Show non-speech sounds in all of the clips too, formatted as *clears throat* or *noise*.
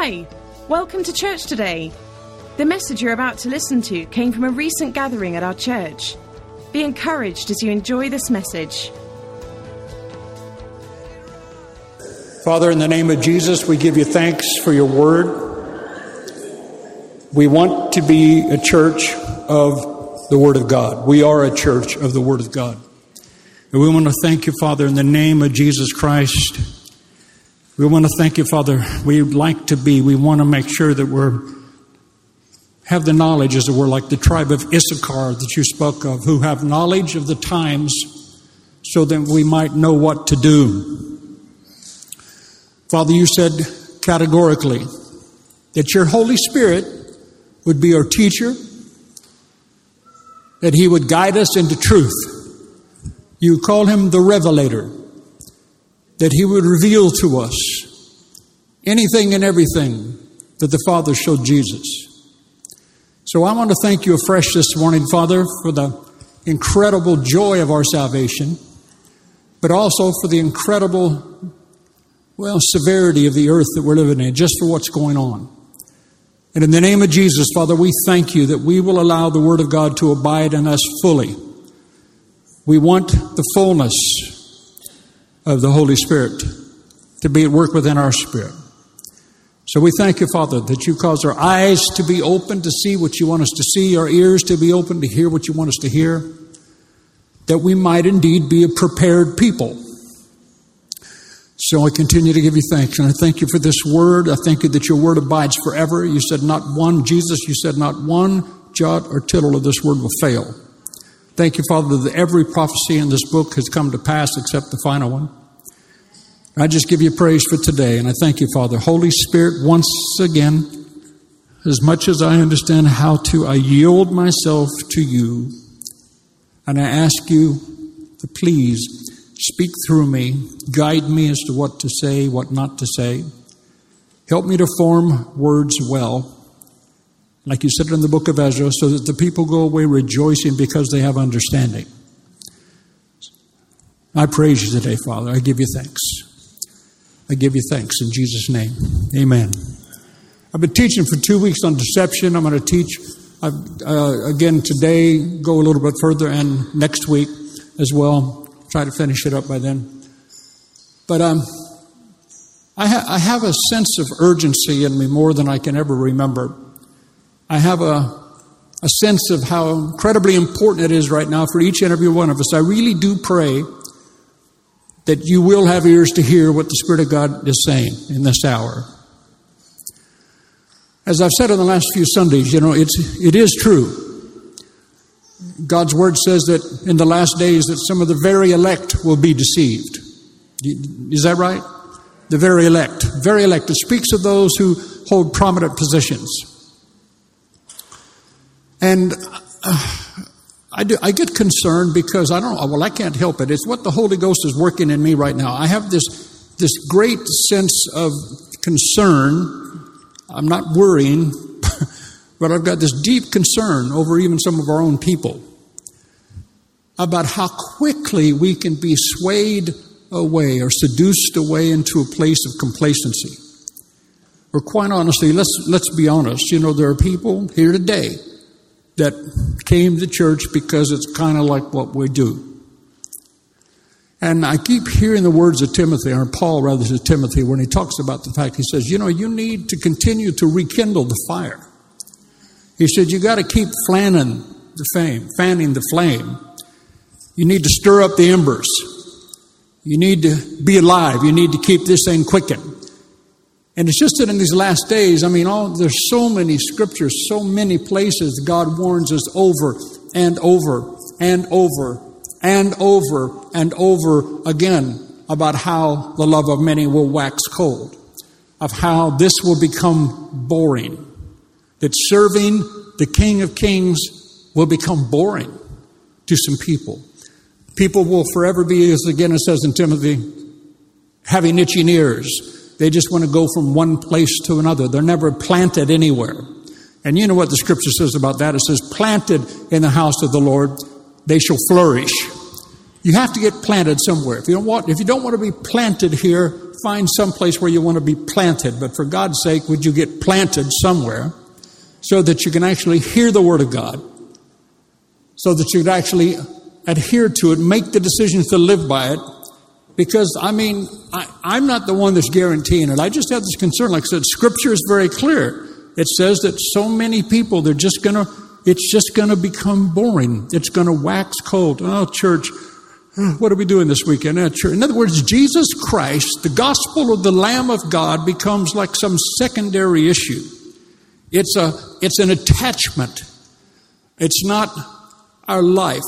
Hi, welcome to church today. The message you're about to listen to came from a recent gathering at our church. Be encouraged as you enjoy this message. Father, in the name of Jesus, we give you thanks for your word. We want to be a church of the Word of God. We are a church of the Word of God. And we want to thank you, Father, in the name of Jesus Christ. We want to thank you, Father. We like to be, we want to make sure that we're have the knowledge, as it were, like the tribe of Issachar that you spoke of, who have knowledge of the times so that we might know what to do. Father, you said categorically that your Holy Spirit would be our teacher, that he would guide us into truth. You call him the revelator, that he would reveal to us anything and everything that the Father showed Jesus. So I want to thank you afresh this morning, Father, for the incredible joy of our salvation, but also for the incredible, well, severity of the earth that we're living in, just for what's going on. And in the name of Jesus, Father, we thank you that we will allow the Word of God to abide in us fully. We want the fullness of the Holy Spirit to be at work within our spirit. So we thank you, Father, that you cause our eyes to be open to see what you want us to see, our ears to be open to hear what you want us to hear, that we might indeed be a prepared people so I continue to give you thanks. And I thank you for this word. I thank you that your word abides forever. You said not one, Jesus, you said not one jot or tittle of this word will fail. Thank you, Father, that every prophecy in this book has come to pass except the final one. I just give you praise for today. And I thank you, Father. Holy Spirit, once again, as much as I understand how to, I yield myself to you. And I ask you to please Speak through me. Guide me as to what to say, what not to say. Help me to form words well, like you said in the book of Ezra, so that the people go away rejoicing because they have understanding. I praise you today, Father. I give you thanks. I give you thanks in Jesus' name. Amen. I've been teaching for two weeks on deception. I'm going to teach uh, again today, go a little bit further, and next week as well try to finish it up by then. But um, I, ha- I have a sense of urgency in me more than I can ever remember. I have a, a sense of how incredibly important it is right now for each and every one of us. I really do pray that you will have ears to hear what the Spirit of God is saying in this hour. As I've said in the last few Sundays, you know, it's, it is true God's word says that in the last days that some of the very elect will be deceived. Is that right? The very elect. Very elect. It speaks of those who hold prominent positions. And uh, I, do, I get concerned because I don't know, well, I can't help it. It's what the Holy Ghost is working in me right now. I have this, this great sense of concern. I'm not worrying, *laughs* but I've got this deep concern over even some of our own people about how quickly we can be swayed away or seduced away into a place of complacency. Or quite honestly, let's, let's be honest, you know, there are people here today that came to church because it's kind of like what we do. And I keep hearing the words of Timothy, or Paul rather to Timothy, when he talks about the fact, he says, you know, you need to continue to rekindle the fire. He said, you got to keep fanning the flame, fanning the flame you need to stir up the embers. You need to be alive. You need to keep this thing quickened. And it's just that in these last days, I mean, all, there's so many scriptures, so many places God warns us over and over and over and over and over again about how the love of many will wax cold, of how this will become boring, that serving the King of Kings will become boring to some people. People will forever be, as again it says in Timothy, having itching ears. They just want to go from one place to another. They're never planted anywhere. And you know what the scripture says about that? It says, planted in the house of the Lord, they shall flourish. You have to get planted somewhere. If you don't want, if you don't want to be planted here find some place where you want to be planted, but for God's sake, would you get planted somewhere so that you can actually hear the Word of God, so that you can actually adhere to it, make the decisions to live by it. Because, I mean, I, am not the one that's guaranteeing it. I just have this concern. Like I said, Scripture is very clear. It says that so many people, they're just going to, it's just going to become boring. It's going to wax cold. Oh, church, what are we doing this weekend? Uh, in other words, Jesus Christ, the gospel of the Lamb of God, becomes like some secondary issue. It's, a, it's an attachment, it's not our life.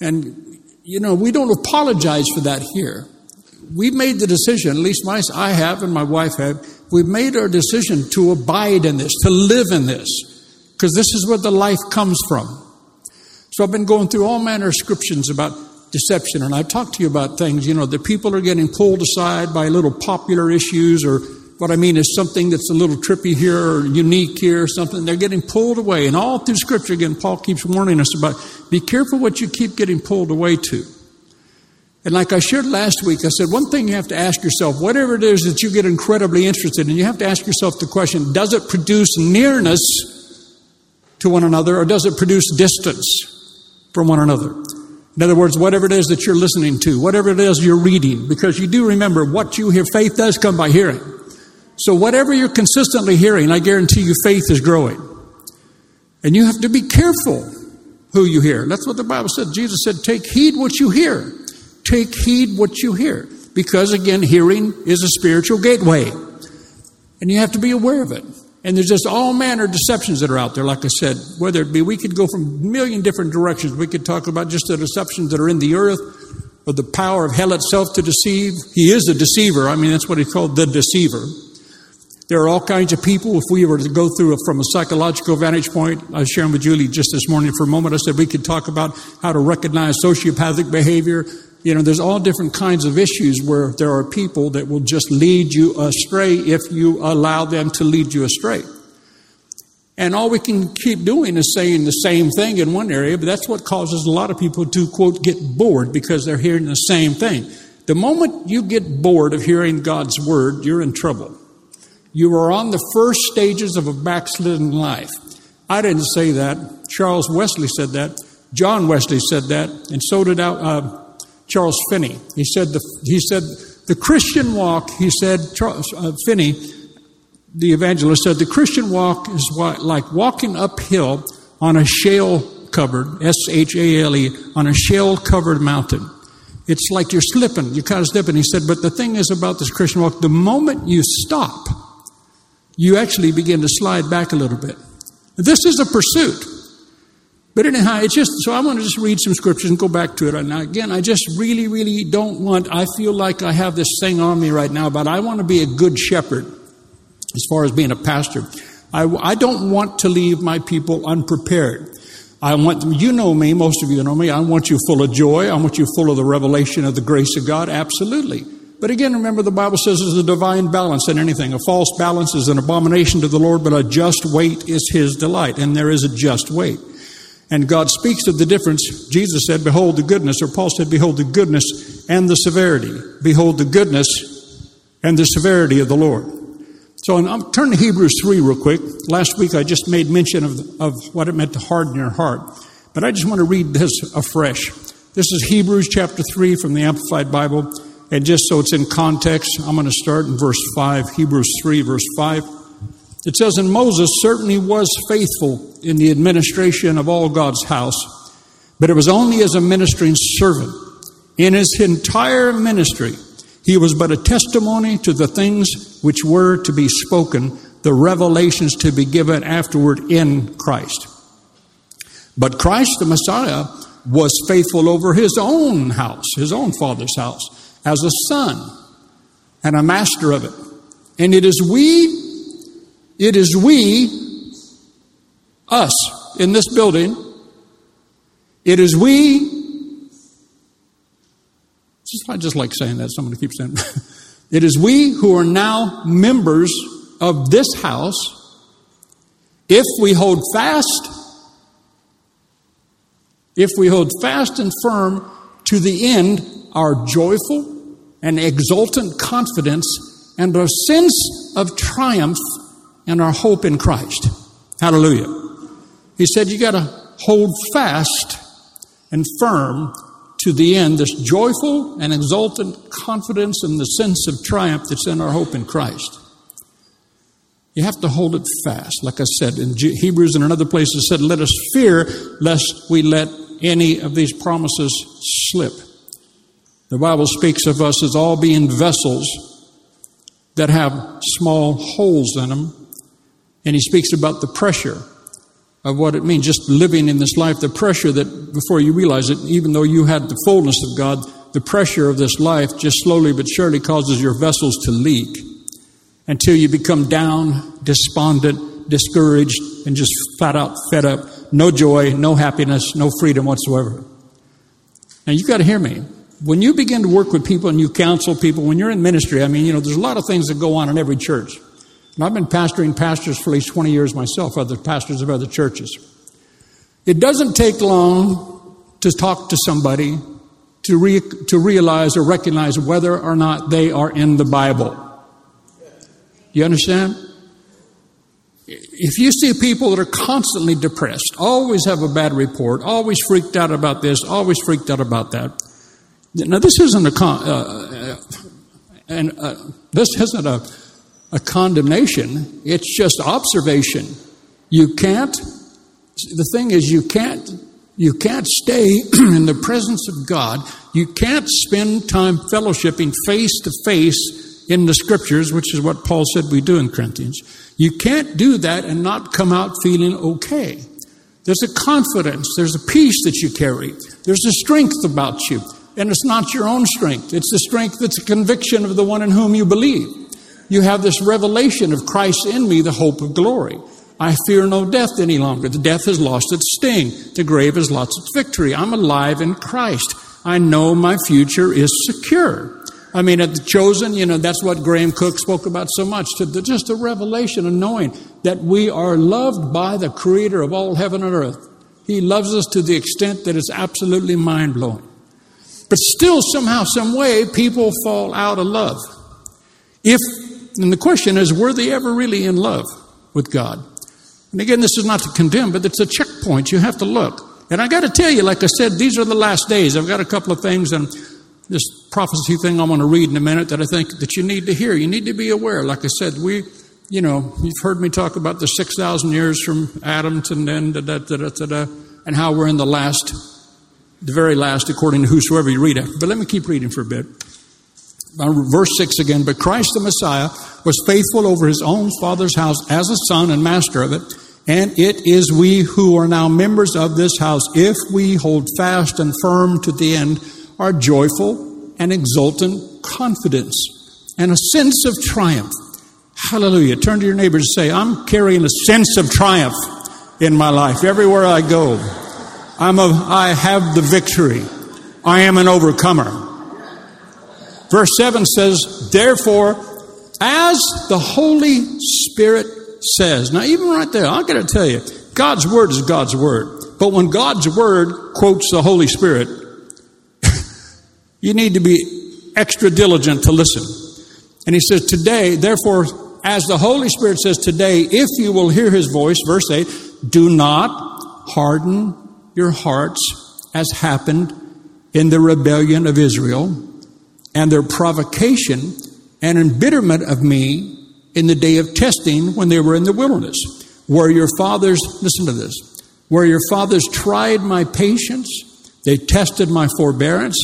And, you know, we don't apologize for that here. We've made the decision, at least my, I have and my wife have, we've made our decision to abide in this, to live in this, because this is where the life comes from. So I've been going through all manner of scriptures about deception, and I've talked to you about things, you know, that people are getting pulled aside by little popular issues or what I mean is something that's a little trippy here or unique here or something. They're getting pulled away. And all through Scripture, again, Paul keeps warning us about be careful what you keep getting pulled away to. And like I shared last week, I said one thing you have to ask yourself, whatever it is that you get incredibly interested in, you have to ask yourself the question does it produce nearness to one another or does it produce distance from one another? In other words, whatever it is that you're listening to, whatever it is you're reading, because you do remember what you hear, faith does come by hearing. So, whatever you're consistently hearing, I guarantee you faith is growing. And you have to be careful who you hear. That's what the Bible said. Jesus said, Take heed what you hear. Take heed what you hear. Because, again, hearing is a spiritual gateway. And you have to be aware of it. And there's just all manner of deceptions that are out there, like I said. Whether it be, we could go from a million different directions. We could talk about just the deceptions that are in the earth, or the power of hell itself to deceive. He is a deceiver. I mean, that's what he called the deceiver. There are all kinds of people. If we were to go through it from a psychological vantage point, I was sharing with Julie just this morning for a moment. I said we could talk about how to recognize sociopathic behavior. You know, there's all different kinds of issues where there are people that will just lead you astray if you allow them to lead you astray. And all we can keep doing is saying the same thing in one area, but that's what causes a lot of people to, quote, get bored because they're hearing the same thing. The moment you get bored of hearing God's word, you're in trouble. You are on the first stages of a backslidden life. I didn't say that. Charles Wesley said that. John Wesley said that, and so did uh, Charles Finney. He said the, he said the Christian walk. He said Charles uh, Finney, the evangelist, said the Christian walk is like walking uphill on a shale covered S H A L E on a shale covered mountain. It's like you're slipping. You're kind of slipping. He said, but the thing is about this Christian walk, the moment you stop you actually begin to slide back a little bit. This is a pursuit. But anyhow, it's just, so I want to just read some scriptures and go back to it. And again, I just really, really don't want, I feel like I have this thing on me right now, but I want to be a good shepherd as far as being a pastor. I, I don't want to leave my people unprepared. I want them, you know me, most of you know me, I want you full of joy. I want you full of the revelation of the grace of God, absolutely. But again, remember the Bible says there's a divine balance in anything. A false balance is an abomination to the Lord, but a just weight is his delight. And there is a just weight. And God speaks of the difference. Jesus said, Behold the goodness, or Paul said, Behold the goodness and the severity. Behold the goodness and the severity of the Lord. So I'm turn to Hebrews 3 real quick. Last week I just made mention of, of what it meant to harden your heart. But I just want to read this afresh. This is Hebrews chapter 3 from the Amplified Bible. And just so it's in context, I'm going to start in verse 5, Hebrews 3, verse 5. It says, And Moses certainly was faithful in the administration of all God's house, but it was only as a ministering servant. In his entire ministry, he was but a testimony to the things which were to be spoken, the revelations to be given afterward in Christ. But Christ, the Messiah, was faithful over his own house, his own father's house as a son and a master of it. And it is we, it is we, us in this building, it is we, just, I just like saying that, somebody keeps saying *laughs* it is we who are now members of this house. If we hold fast, if we hold fast and firm to the end our joyful an exultant confidence, and a sense of triumph and our hope in Christ. Hallelujah. He said you got to hold fast and firm to the end this joyful and exultant confidence and the sense of triumph that's in our hope in Christ. You have to hold it fast. Like I said in Hebrews and in other places, said, Let us fear lest we let any of these promises slip. The Bible speaks of us as all being vessels that have small holes in them. And he speaks about the pressure of what it means, just living in this life, the pressure that before you realize it, even though you had the fullness of God, the pressure of this life just slowly but surely causes your vessels to leak until you become down, despondent, discouraged, and just flat out fed up. No joy, no happiness, no freedom whatsoever. Now you've got to hear me. When you begin to work with people and you counsel people, when you're in ministry, I mean, you know, there's a lot of things that go on in every church. And I've been pastoring pastors for at least 20 years myself, other pastors of other churches. It doesn't take long to talk to somebody to, re- to realize or recognize whether or not they are in the Bible. You understand? If you see people that are constantly depressed, always have a bad report, always freaked out about this, always freaked out about that. Now, this isn't a con- uh, uh, and uh, this isn't a, a condemnation. It's just observation. You can't. The thing is, you can't. You can't stay *clears throat* in the presence of God. You can't spend time fellowshipping face to face in the scriptures, which is what Paul said we do in Corinthians. You can't do that and not come out feeling okay. There's a confidence, there's a peace that you carry, there's a strength about you. And it's not your own strength, it's the strength that's a conviction of the one in whom you believe. You have this revelation of Christ in me, the hope of glory. I fear no death any longer. The death has lost its sting. The grave has lost its victory. I'm alive in Christ. I know my future is secure. I mean, at the chosen, you know, that's what Graham Cooke spoke about so much. To the, just a revelation of knowing that we are loved by the Creator of all heaven and earth. He loves us to the extent that it's absolutely mind blowing. But still, somehow, some way, people fall out of love. If, and the question is, were they ever really in love with God? And again, this is not to condemn, but it's a checkpoint. You have to look. And I got to tell you, like I said, these are the last days. I've got a couple of things, and this prophecy thing I'm going to read in a minute that I think that you need to hear. You need to be aware. Like I said, we, you know, you've heard me talk about the 6,000 years from Adam to then, da, da, da, da, da, and how we're in the last, the very last, according to whosoever you read after. But let me keep reading for a bit. Uh, verse 6 again, but Christ the Messiah was faithful over his own Father's house as a son and master of it. And it is we who are now members of this house, if we hold fast and firm to the end are joyful and exultant confidence and a sense of triumph. Hallelujah. Turn to your neighbors and say, I'm carrying a sense of triumph in my life everywhere I go. I'm a, I have the victory. I am an overcomer. Verse 7 says, Therefore, as the Holy Spirit says, now even right there, I gotta tell you, God's Word is God's Word. But when God's Word quotes the Holy Spirit, *laughs* you need to be extra diligent to listen. And he says, Today, therefore, as the Holy Spirit says today, if you will hear his voice, verse 8, do not harden your hearts as happened in the rebellion of Israel and their provocation and embitterment of me in the day of testing when they were in the wilderness, where your fathers, listen to this, where your fathers tried my patience, they tested my forbearance,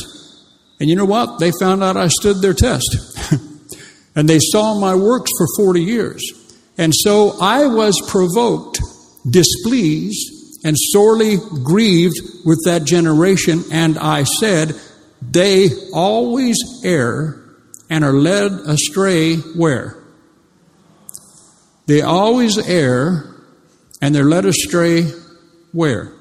and you know what? They found out I stood their test. *laughs* and they saw my works for 40 years. And so I was provoked, displeased, and sorely grieved with that generation. And I said, They always err and are led astray where? They always err and they're led astray where?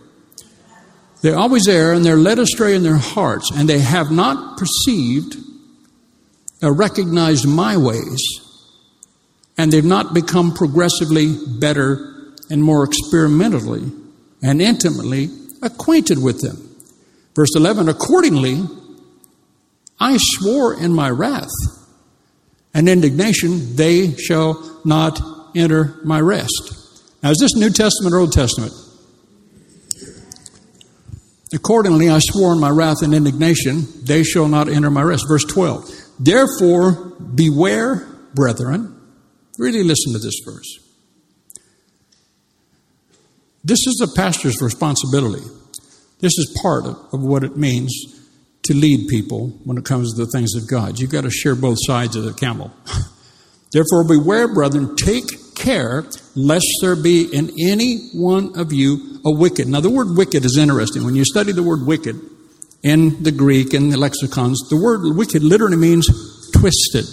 They always err and they're led astray in their hearts, and they have not perceived or recognized my ways, and they've not become progressively better and more experimentally and intimately acquainted with them. Verse 11 Accordingly, I swore in my wrath and indignation, they shall not enter my rest. Now, is this New Testament or Old Testament? Accordingly, I swore in my wrath and indignation, they shall not enter my rest. Verse 12. Therefore, beware, brethren. Really listen to this verse. This is a pastor's responsibility. This is part of, of what it means to lead people when it comes to the things of God. You've got to share both sides of the camel. *laughs* Therefore, beware, brethren, take care lest there be in any one of you a wicked. Now, the word wicked is interesting. When you study the word wicked in the Greek, and the lexicons, the word wicked literally means twisted.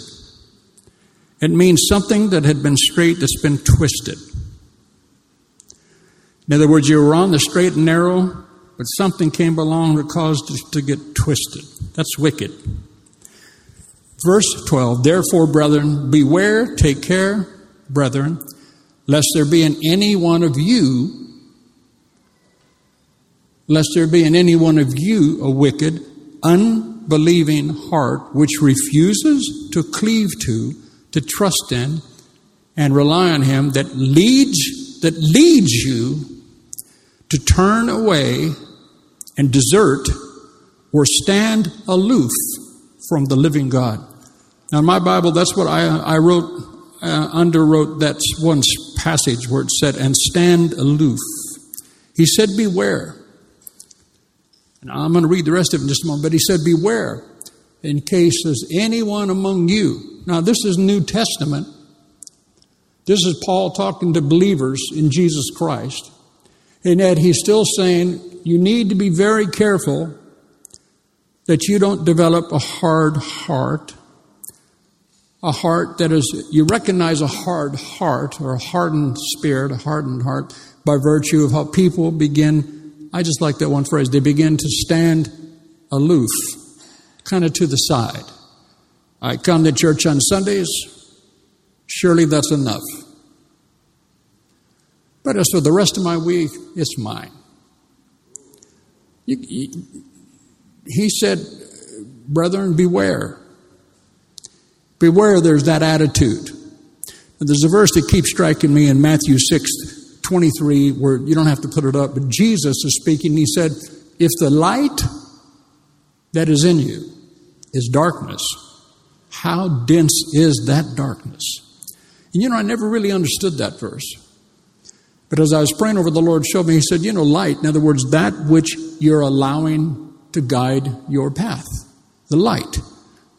It means something that had been straight that's been twisted. In other words, you were on the straight and narrow, but something came along that caused it to get twisted. That's wicked. Verse 12 Therefore, brethren, beware, take care, brethren, lest there be in any one of you, lest there be in any one of you a wicked, unbelieving heart which refuses to cleave to, to trust in, and rely on him that leads that leads you to turn away and desert or stand aloof from the living God. Now, in my Bible, that's what I, I wrote, uh, underwrote that one passage where it said, and stand aloof. He said, beware. And I'm going to read the rest of it in just a moment, but he said, beware in case there's anyone among you. Now, this is New Testament. This is Paul talking to believers in Jesus Christ. And yet he's still saying, you need to be very careful that you don't develop a hard heart. A heart that is, you recognize a hard heart or a hardened spirit, a hardened heart, by virtue of how people begin, I just like that one phrase, they begin to stand aloof, kind of to the side. I come to church on Sundays, surely that's enough. But as for the rest of my week, it's mine. He said, Brethren, beware. Beware, there's that attitude. There's a verse that keeps striking me in Matthew 6 23, where you don't have to put it up, but Jesus is speaking. He said, If the light that is in you is darkness, how dense is that darkness? And you know, I never really understood that verse. But as I was praying over, the Lord showed me, He said, You know, light, in other words, that which you're allowing to guide your path. The light.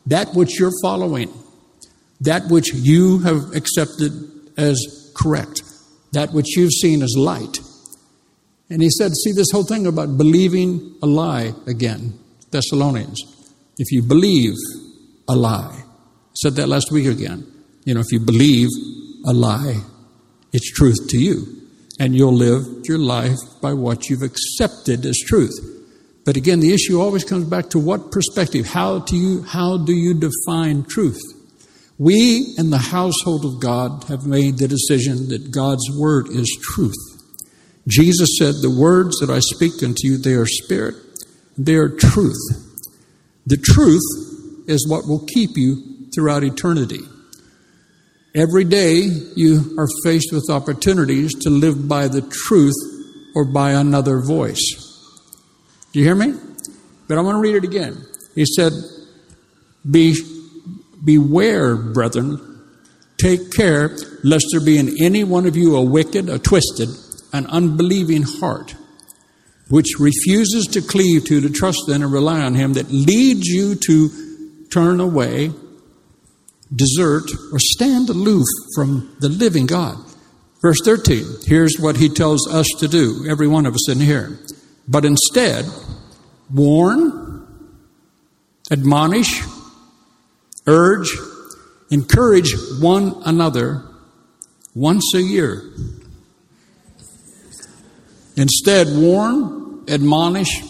That which you're following. That which you have accepted as correct. That which you've seen as light. And he said, See this whole thing about believing a lie again. Thessalonians. If you believe a lie, said that last week again. You know, if you believe a lie, it's truth to you and you'll live your life by what you've accepted as truth. But again, the issue always comes back to what perspective. How do you, how do you define truth? We in the household of God have made the decision that God's word is truth. Jesus said, The words that I speak unto you, they are spirit, they are truth. The truth is what will keep you throughout eternity. Every day you are faced with opportunities to live by the truth or by another voice. Do you hear me? But I want to read it again. He said, Be, Beware, brethren, take care lest there be in any one of you a wicked, a twisted, an unbelieving heart, which refuses to cleave to, to trust in, and rely on Him, that leads you to turn away desert, or stand aloof from the living God. Verse 13, here's what he tells us to do, every one of us in here. But instead, warn, admonish, urge, encourage one another once a year. Instead, warn, admonish,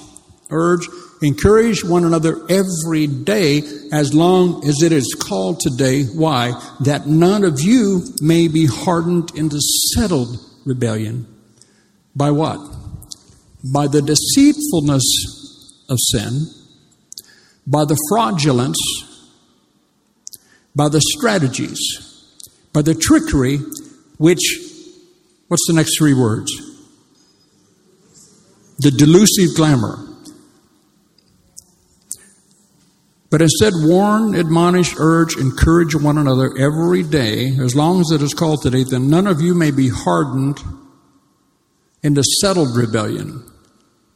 urge, Encourage one another every day as long as it is called today. Why? That none of you may be hardened into settled rebellion. By what? By the deceitfulness of sin. by the fraudulence, by the strategies, by the trickery, which, what's the next three words? The delusive glamour. But instead, warn, admonish, urge, encourage one another every day, as long as it is called today, that none of you may be hardened into settled rebellion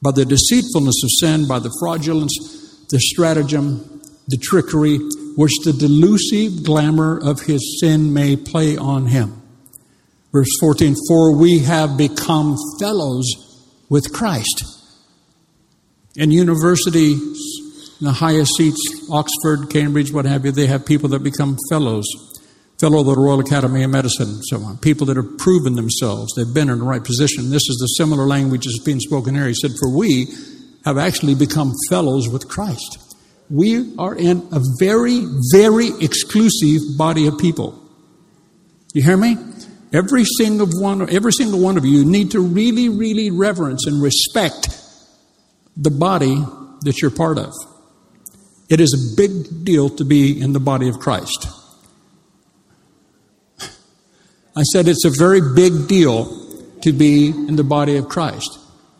by the deceitfulness of sin, by the fraudulence, the stratagem, the trickery, which the delusive glamour of his sin may play on him. Verse 14, for we have become fellows with Christ. In universities, in the highest seats, Oxford, Cambridge, what have you, they have people that become fellows, fellow of the Royal Academy of Medicine, and so on. People that have proven themselves, they've been in the right position. This is the similar language that's being spoken here. He said, For we have actually become fellows with Christ. We are in a very, very exclusive body of people. You hear me? Every single one, every single one of you need to really, really reverence and respect the body that you're part of. It is a big deal to be in the body of Christ. I said it's a very big deal to be in the body of Christ.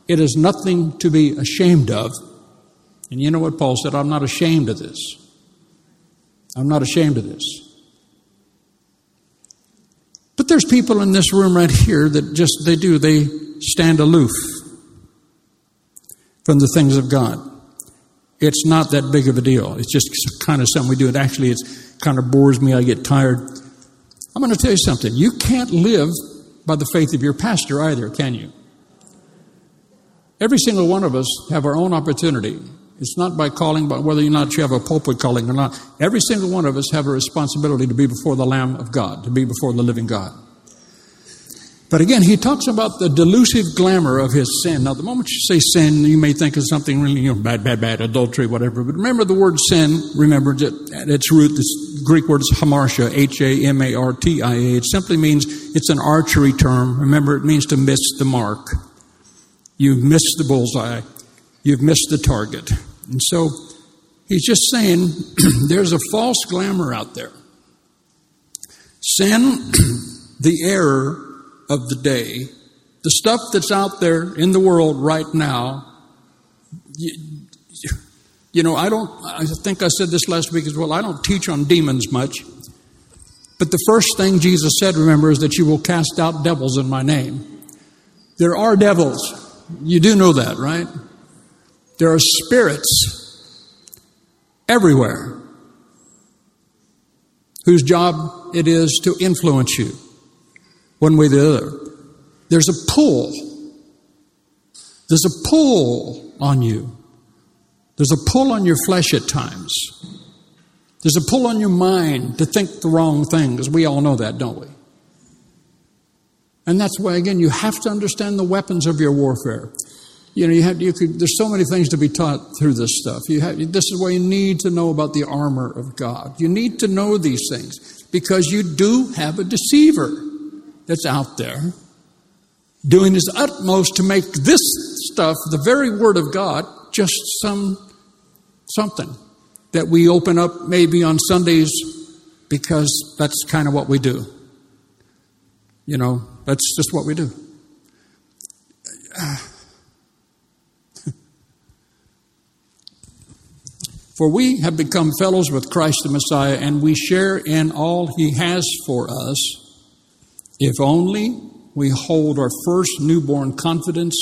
It is nothing to be ashamed of. And you know what Paul said? I'm not ashamed of this. I'm not ashamed of this. But there's people in this room right here that just, they do, they stand aloof from the things of God. It's not that big of a deal. It's just kind of something we do. And actually, it kind of bores me. I get tired. I'm going to tell you something. You can't live by the faith of your pastor either, can you? Every single one of us have our own opportunity. It's not by calling, but whether or not you have a pulpit calling or not. Every single one of us have a responsibility to be before the Lamb of God, to be before the living God. But again, he talks about the delusive glamour of his sin. Now, the moment you say sin, you may think of something really, you know, bad, bad, bad, adultery, whatever. But remember the word sin, remember that at its root, this Greek word is hamartia, H-A-M-A-R-T-I-A. It simply means it's an archery term. Remember, it means to miss the mark. You've missed the bullseye. You've missed the target. And so he's just saying *clears throat* there's a false glamour out there. Sin, *clears throat* the error, of the day, the stuff that's out there in the world right now, you, you know, I don't, I think I said this last week as well, I don't teach on demons much. But the first thing Jesus said, remember, is that you will cast out devils in my name. There are devils. You do know that, right? There are spirits everywhere whose job it is to influence you one way or the other. There's a pull. There's a pull on you. There's a pull on your flesh at times. There's a pull on your mind to think the wrong things. We all know that, don't we? And that's why, again, you have to understand the weapons of your warfare. You know, you have, you could, there's so many things to be taught through this stuff. You have, this is why you need to know about the armor of God. You need to know these things because you do have a deceiver that's out there doing his utmost to make this stuff, the very Word of God, just some something that we open up maybe on Sundays because that's kind of what we do. You know, that's just what we do. *sighs* For we have become fellows with Christ the Messiah, and we share in all he has for us if only we hold our first newborn confidence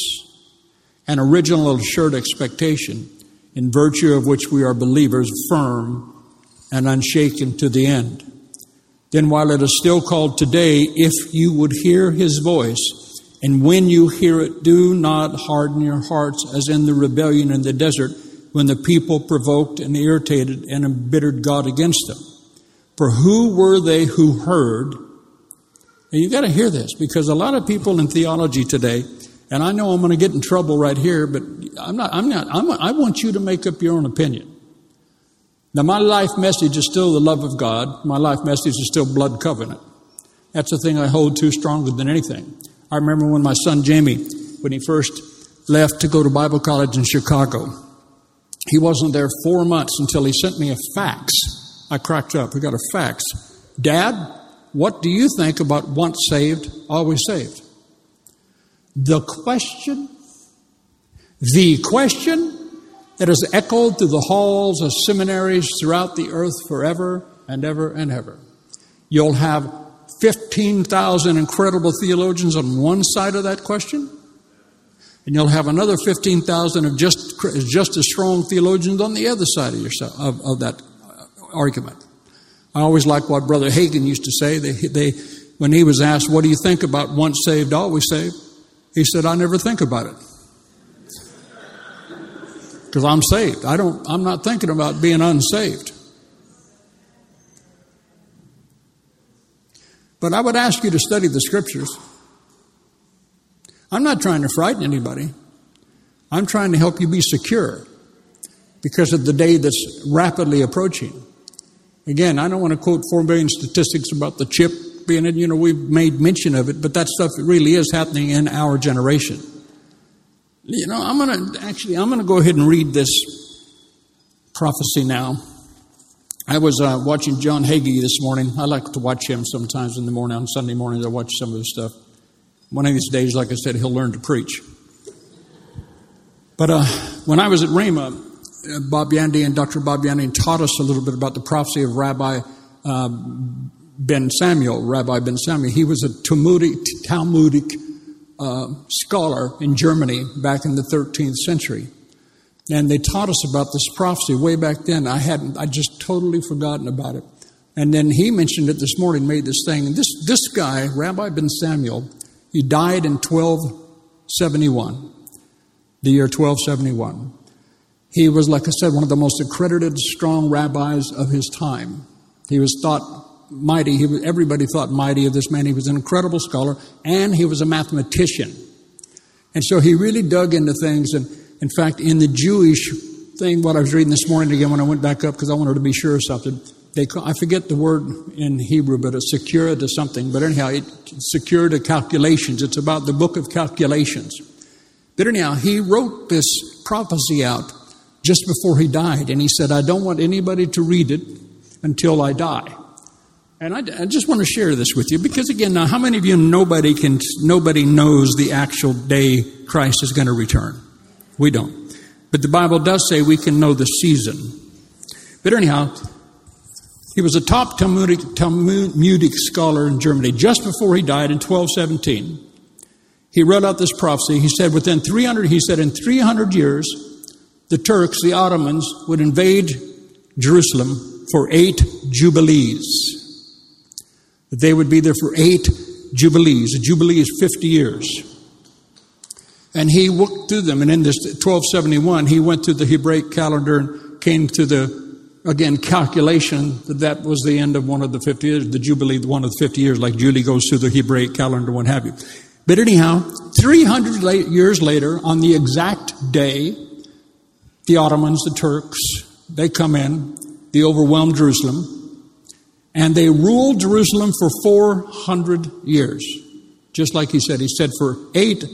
and original assured expectation, in virtue of which we are believers, firm and unshaken to the end. Then, while it is still called today, if you would hear his voice, and when you hear it, do not harden your hearts as in the rebellion in the desert when the people provoked and irritated and embittered God against them. For who were they who heard? And you've got to hear this because a lot of people in theology today, and I know I'm going to get in trouble right here, but I'm not, I'm not, I'm, I want you to make up your own opinion. Now, my life message is still the love of God. My life message is still blood covenant. That's the thing I hold to stronger than anything. I remember when my son Jamie, when he first left to go to Bible college in Chicago, He wasn't there four months until he sent me a fax. I cracked up. We got a fax. Dad, what do you think about once saved, always saved? The question, the question that has echoed through the halls of seminaries throughout the earth forever and ever and ever. You'll have 15,000 incredible theologians on one side of that question, and you'll have another 15,000 of just, just as strong theologians on the other side of, yourself, of, of that argument. I always like what Brother Hagin used to say. They, they, when he was asked, What do you think about once saved, always saved? He said, I never think about it. Because I'm saved. I don't, I'm not thinking about being unsaved. But I would ask you to study the scriptures. I'm not trying to frighten anybody. I'm trying to help you be secure because of the day that's rapidly approaching. Again, I don't want to quote 4 million statistics about the chip being it. You know, we've made mention of it, but that stuff really is happening in our generation. You know, I'm going to actually, I'm going to go ahead and read this prophecy now. I was uh, watching John Hagee this morning. I like to watch him sometimes in the morning. On Sunday mornings, I watch some of his stuff. One of these days, like I said, he'll learn to preach. But uh, when I was at Rhema, Bob Yandian and Dr. Bob Yandian taught us a little bit about the prophecy of Rabbi uh, Ben Samuel. Rabbi Ben Samuel. He was a Talmudic, Talmudic uh, scholar in Germany back in the 13th century. And they taught us about this prophecy way back then. I hadn't, I just totally forgotten about it. And then he mentioned it this morning, made this thing. And this, this guy, Rabbi Ben Samuel, he died in 1271, the year 1271. He was, like I said, one of the most accredited, strong rabbis of his time. He was thought mighty. He was, everybody thought mighty of this man. He was an incredible scholar, and he was a mathematician. And so he really dug into things. And in fact, in the Jewish thing, what I was reading this morning again when I went back up because I wanted to be sure of something, they I forget the word in Hebrew, but it's secure to something. But anyhow, it's secure to calculations. It's about the book of calculations. But anyhow, he wrote this prophecy out just before he died, and he said, I don't want anybody to read it until I die. And I, I, just want to share this with you because again, now how many of you nobody can nobody knows the actual day Christ is going to return? We don't. But the Bible does say we can know the season. But anyhow, he was a top Talmudic, Talmudic scholar in Germany. Just before he died in 1217, he wrote out this prophecy. He said, within 300, he said, in 300 years, the Turks, the Ottomans, would invade Jerusalem for eight jubilees. They would be there for eight jubilees. A jubilee is 50 years. And he worked through them. And in this 1271, he went through the Hebraic calendar and came to the, again, calculation that that was the end of one of the 50 years, the Jubilee, one of the 50 years, like Julie goes through the Hebraic calendar, what have you. But anyhow, 300 years later, on the exact day, the Ottomans, the Turks, they come in, they overwhelm Jerusalem, and they ruled Jerusalem for 400 years. Just like he said, he said for eight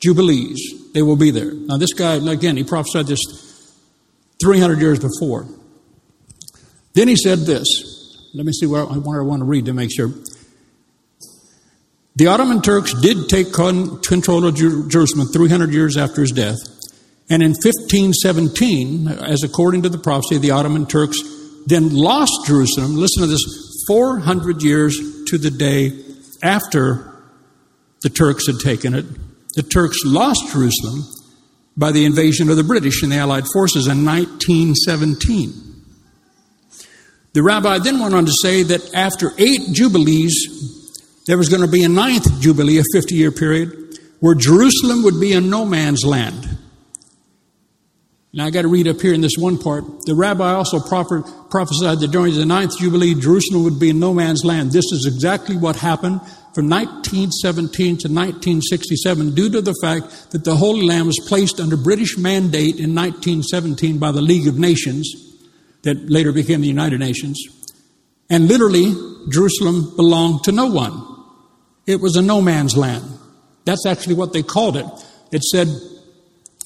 jubilees. They will be there. Now, this guy, again, he prophesied this 300 years before. Then he said this. Let me see where I want to read to make sure. The Ottoman Turks did take control of Jerusalem 300 years after his death. And in 1517, as according to the prophecy, the Ottoman Turks then lost Jerusalem. Listen to this 400 years to the day after the Turks had taken it the Turks lost Jerusalem by the invasion of the British and the Allied forces in 1917. The rabbi then went on to say that after eight jubilees, there was going to be a ninth jubilee, a 50 year period, where Jerusalem would be a no man's land. Now I got to read up here in this one part. The rabbi also prophesied that during the ninth jubilee, Jerusalem would be in no man's land. This is exactly what happened from 1917 to 1967 due to the fact that the Holy Land was placed under British mandate in 1917 by the League of Nations, that later became the United Nations. And literally, Jerusalem belonged to no one. It was a no man's land. That's actually what they called it. It said,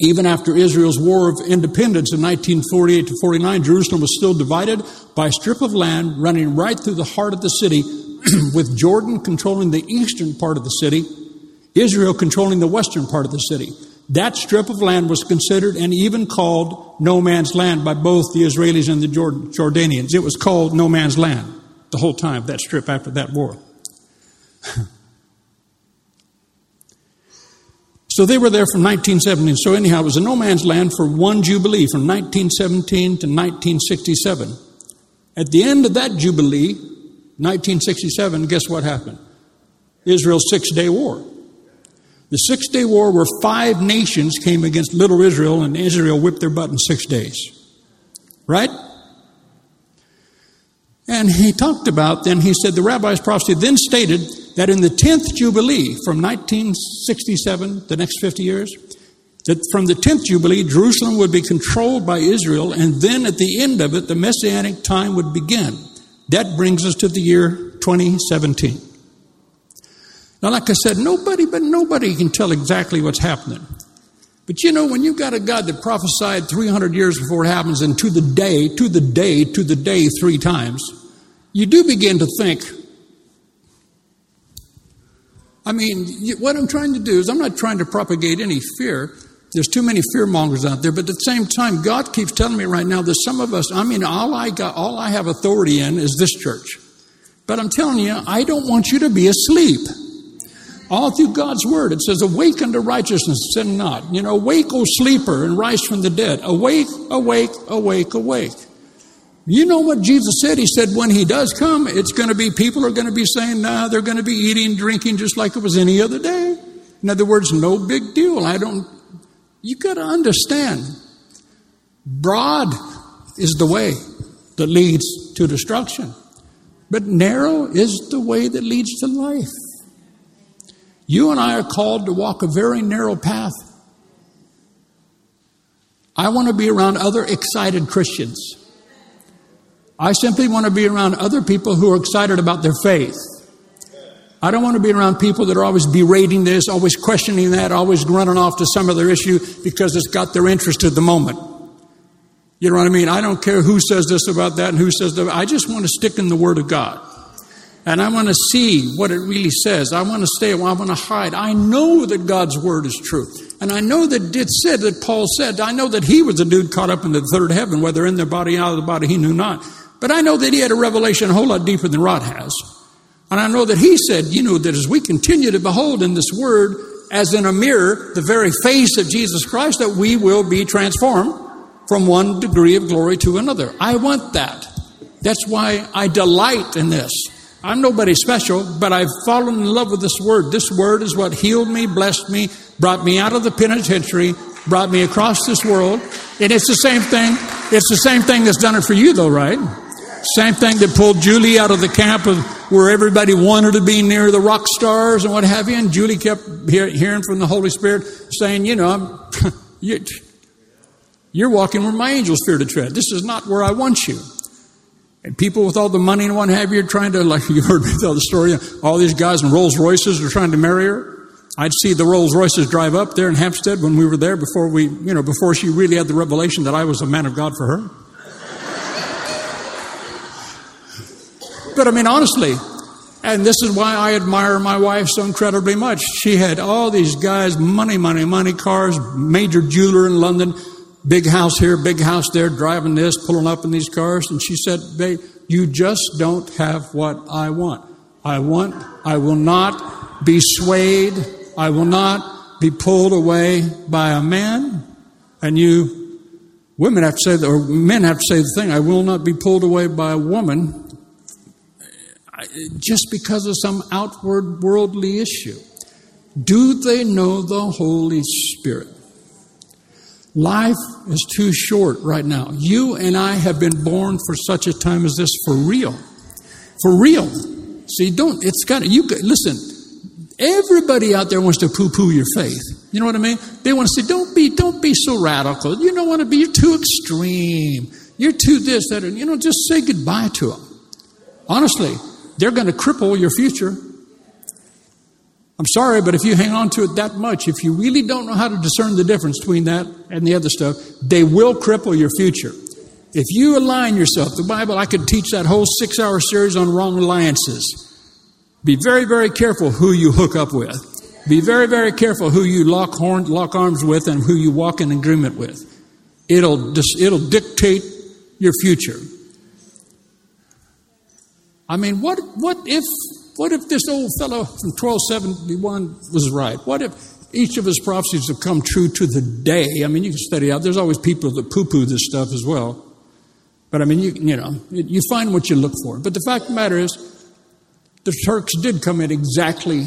Even after Israel's War of Independence in 1948 to 49, Jerusalem was still divided by a strip of land running right through the heart of the city, *clears throat* with Jordan controlling the eastern part of the city, Israel controlling the western part of the city. That strip of land was considered and even called no man's land by both the Israelis and the Jordanians. It was called no man's land the whole time, that strip after that war. *laughs* So they were there from 1917. So, anyhow, it was a no man's land for one Jubilee from 1917 to 1967. At the end of that Jubilee, 1967, guess what happened? Israel's Six Day War. The Six Day War, where five nations came against little Israel, and Israel whipped their butt in six days. Right? And he talked about, then he said, the rabbi's prophecy then stated that in the 10th Jubilee from 1967, the next 50 years, that from the 10th Jubilee, Jerusalem would be controlled by Israel, and then at the end of it, the Messianic time would begin. That brings us to the year 2017. Now, like I said, nobody but nobody can tell exactly what's happening. But you know, when you've got a God that prophesied 300 years before it happens, and to the day, to the day, to the day, three times, you do begin to think, I mean, what I'm trying to do is I'm not trying to propagate any fear. There's too many fear mongers out there, but at the same time, God keeps telling me right now that some of us, I mean, all I got, all I have authority in is this church. But I'm telling you, I don't want you to be asleep. All through God's word, it says, Awake unto righteousness, sin not. You know, awake, O sleeper, and rise from the dead. Awake, awake, awake, awake. You know what Jesus said? He said, when he does come, it's going to be, people are going to be saying, nah, they're going to be eating, drinking just like it was any other day. In other words, no big deal. I don't, you got to understand. Broad is the way that leads to destruction, but narrow is the way that leads to life. You and I are called to walk a very narrow path. I want to be around other excited Christians. I simply want to be around other people who are excited about their faith. I don't want to be around people that are always berating this, always questioning that, always running off to some other issue because it's got their interest at the moment. You know what I mean? I don't care who says this about that and who says that. I just want to stick in the Word of God. And I want to see what it really says. I want to stay, I want to hide. I know that God's Word is true. And I know that it said that Paul said, I know that he was a dude caught up in the third heaven, whether in the body, or out of the body, he knew not. But I know that he had a revelation a whole lot deeper than Rod has. And I know that he said, you know, that as we continue to behold in this word, as in a mirror, the very face of Jesus Christ, that we will be transformed from one degree of glory to another. I want that. That's why I delight in this. I'm nobody special, but I've fallen in love with this word. This word is what healed me, blessed me, brought me out of the penitentiary, brought me across this world. And it's the same thing. It's the same thing that's done it for you, though, right? Same thing that pulled Julie out of the camp of where everybody wanted to be near the rock stars and what have you. And Julie kept hear, hearing from the Holy Spirit saying, you know, *laughs* you, you're walking where my angels fear to tread. This is not where I want you. And people with all the money and what have you are trying to, like *laughs* you heard me tell the story, all these guys in Rolls Royces are trying to marry her. I'd see the Rolls Royces drive up there in Hampstead when we were there before we, you know, before she really had the revelation that I was a man of God for her. But I mean, honestly, and this is why I admire my wife so incredibly much. She had all these guys, money, money, money, cars, major jeweler in London, big house here, big house there, driving this, pulling up in these cars. And she said, Babe, you just don't have what I want. I want, I will not be swayed. I will not be pulled away by a man. And you, women have to say, or men have to say the thing, I will not be pulled away by a woman just because of some outward worldly issue. Do they know the Holy Spirit? Life is too short right now. You and I have been born for such a time as this for real. For real. See, don't, it's got, you, listen, everybody out there wants to poo poo your faith. You know what I mean? They want to say, don't be, don't be so radical. You don't want to be, you're too extreme. You're too this, that, and, you know, just say goodbye to them. Honestly, they're going to cripple your future. I'm sorry, but if you hang on to it that much, if you really don't know how to discern the difference between that and the other stuff, they will cripple your future. If you align yourself, the Bible, I could teach that whole six hour series on wrong alliances. Be very, very careful who you hook up with. Be very, very careful who you lock, horn, lock arms with and who you walk in agreement with. It'll, it'll dictate your future. I mean, what, what if what if this old fellow from 1271 was right? What if each of his prophecies have come true to the day? I mean, you can study out. There's always people that poo poo this stuff as well. But I mean, you, you know, you find what you look for. But the fact of the matter is, the Turks did come in exactly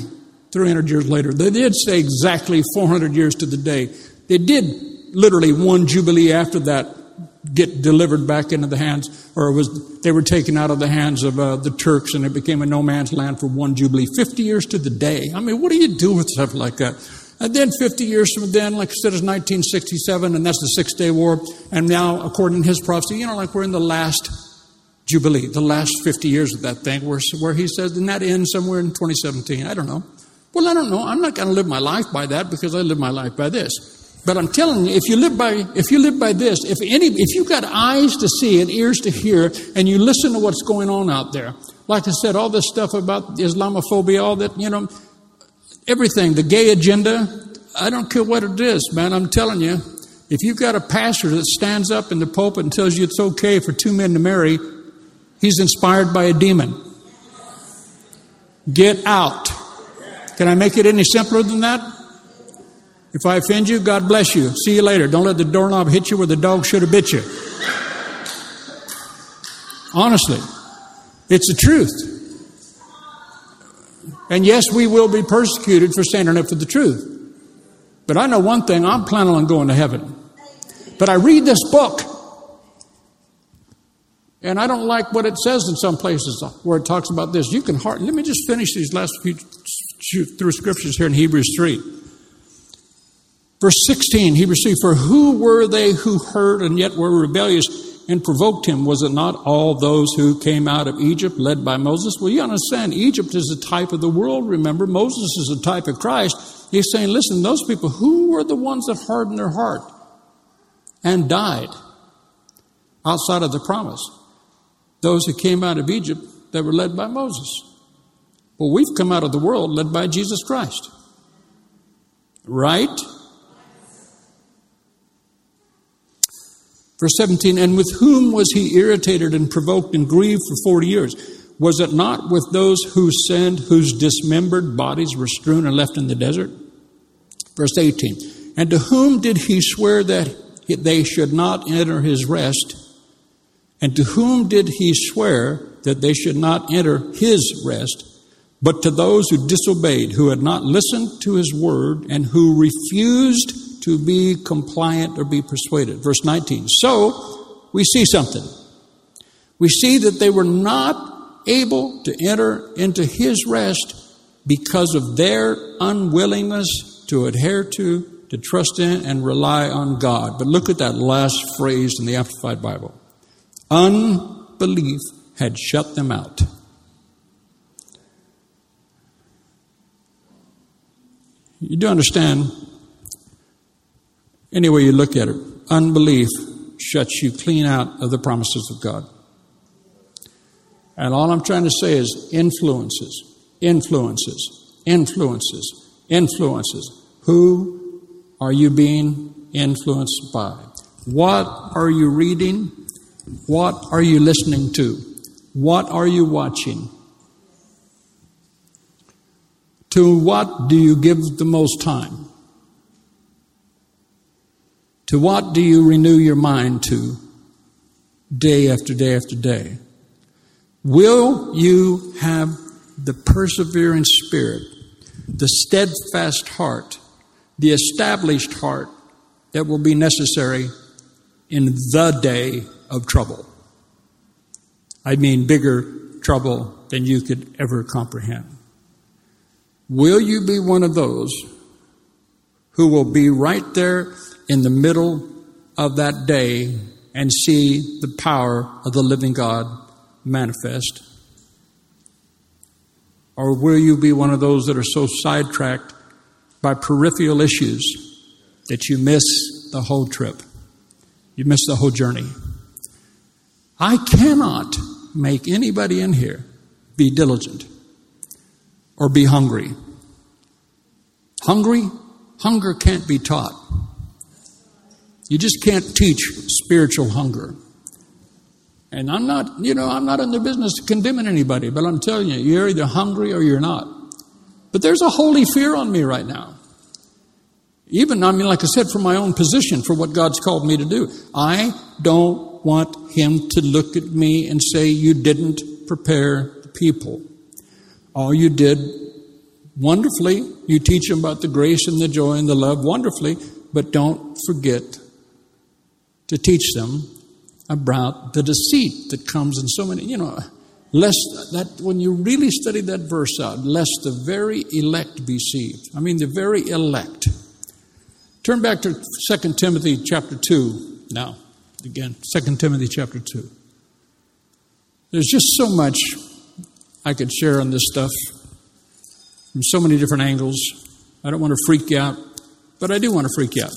300 years later. They did say exactly 400 years to the day. They did literally one jubilee after that get delivered back into the hands, or was they were taken out of the hands of uh, the Turks, and it became a no man's land for one jubilee, fifty years to the day. I mean, what do you do with stuff like that? And then 50 years from then, like I said, is 1967, and that's the Six Day War. And now, according to his prophecy, you know, like we're in the last jubilee, the last 50 years of that thing, where, where he says, didn't that end somewhere in 2017? I don't know. Well, I don't know. I'm not going to live my life by that because I live my life by this. But I'm telling you, if you live by if you live by this, if any if you've got eyes to see and ears to hear, and you listen to what's going on out there, like I said, all this stuff about Islamophobia, all that, you know, everything, the gay agenda, I don't care what it is, man. I'm telling you, if you've got a pastor that stands up in the pulpit and tells you it's okay for two men to marry, he's inspired by a demon. Get out. Can I make it any simpler than that? If I offend you, God bless you. See you later. Don't let the doorknob hit you where the dog should have bit you. Honestly, it's the truth. And yes, we will be persecuted for standing up for the truth. But I know one thing I'm planning on going to heaven. But I read this book, and I don't like what it says in some places where it talks about this. You can hardly, let me just finish these last few through scriptures here in Hebrews 3. Verse 16, he received, For who were they who heard and yet were rebellious and provoked him? Was it not all those who came out of Egypt led by Moses? Well, you understand, Egypt is a type of the world, remember? Moses is a type of Christ. He's saying, listen, those people, who were the ones that hardened their heart and died outside of the promise? Those who came out of Egypt that were led by Moses. Well, we've come out of the world led by Jesus Christ. Right? Verse 17, and with whom was he irritated and provoked and grieved for 40 years? Was it not with those who sinned, whose dismembered bodies were strewn and left in the desert? Verse 18, and to whom did he swear that they should not enter his rest? And to whom did he swear that they should not enter his rest? But to those who disobeyed, who had not listened to his word, and who refused to be compliant or be persuaded. Verse 19. So, we see something. We see that they were not able to enter into his rest because of their unwillingness to adhere to, to trust in, and rely on God. But look at that last phrase in the Amplified Bible unbelief had shut them out. You do understand any way you look at it, unbelief shuts you clean out of the promises of God. And all I'm trying to say is influences, influences, influences, influences. Who are you being influenced by? What are you reading? What are you listening to? What are you watching? To what do you give the most time? To what do you renew your mind to day after day after day? Will you have the persevering spirit, the steadfast heart, the established heart that will be necessary in the day of trouble? I mean, bigger trouble than you could ever comprehend. Will you be one of those who will be right there in the middle of that day and see the power of the living God manifest. Or will you be one of those that are so sidetracked by peripheral issues that you miss the whole trip? You miss the whole journey. I cannot make anybody in here be diligent or be hungry. Hungry? Hunger can't be taught. You just can't teach spiritual hunger. And I'm not, you know, I'm not in the business of condemning anybody, but I'm telling you, you're either hungry or you're not. But there's a holy fear on me right now. Even, I mean, like I said, for my own position, for what God's called me to do. I don't want Him to look at me and say, You didn't prepare the people. All you did wonderfully, you teach them about the grace and the joy and the love wonderfully, but don't forget to teach them about the deceit that comes in so many, you know, lest that when you really study that verse out, lest the very elect be deceived. I mean, the very elect. Turn back to 2 Timothy chapter 2 now. Again, 2 Timothy chapter 2. There's just so much I could share on this stuff from so many different angles. I don't want to freak you out, but I do want to freak you out.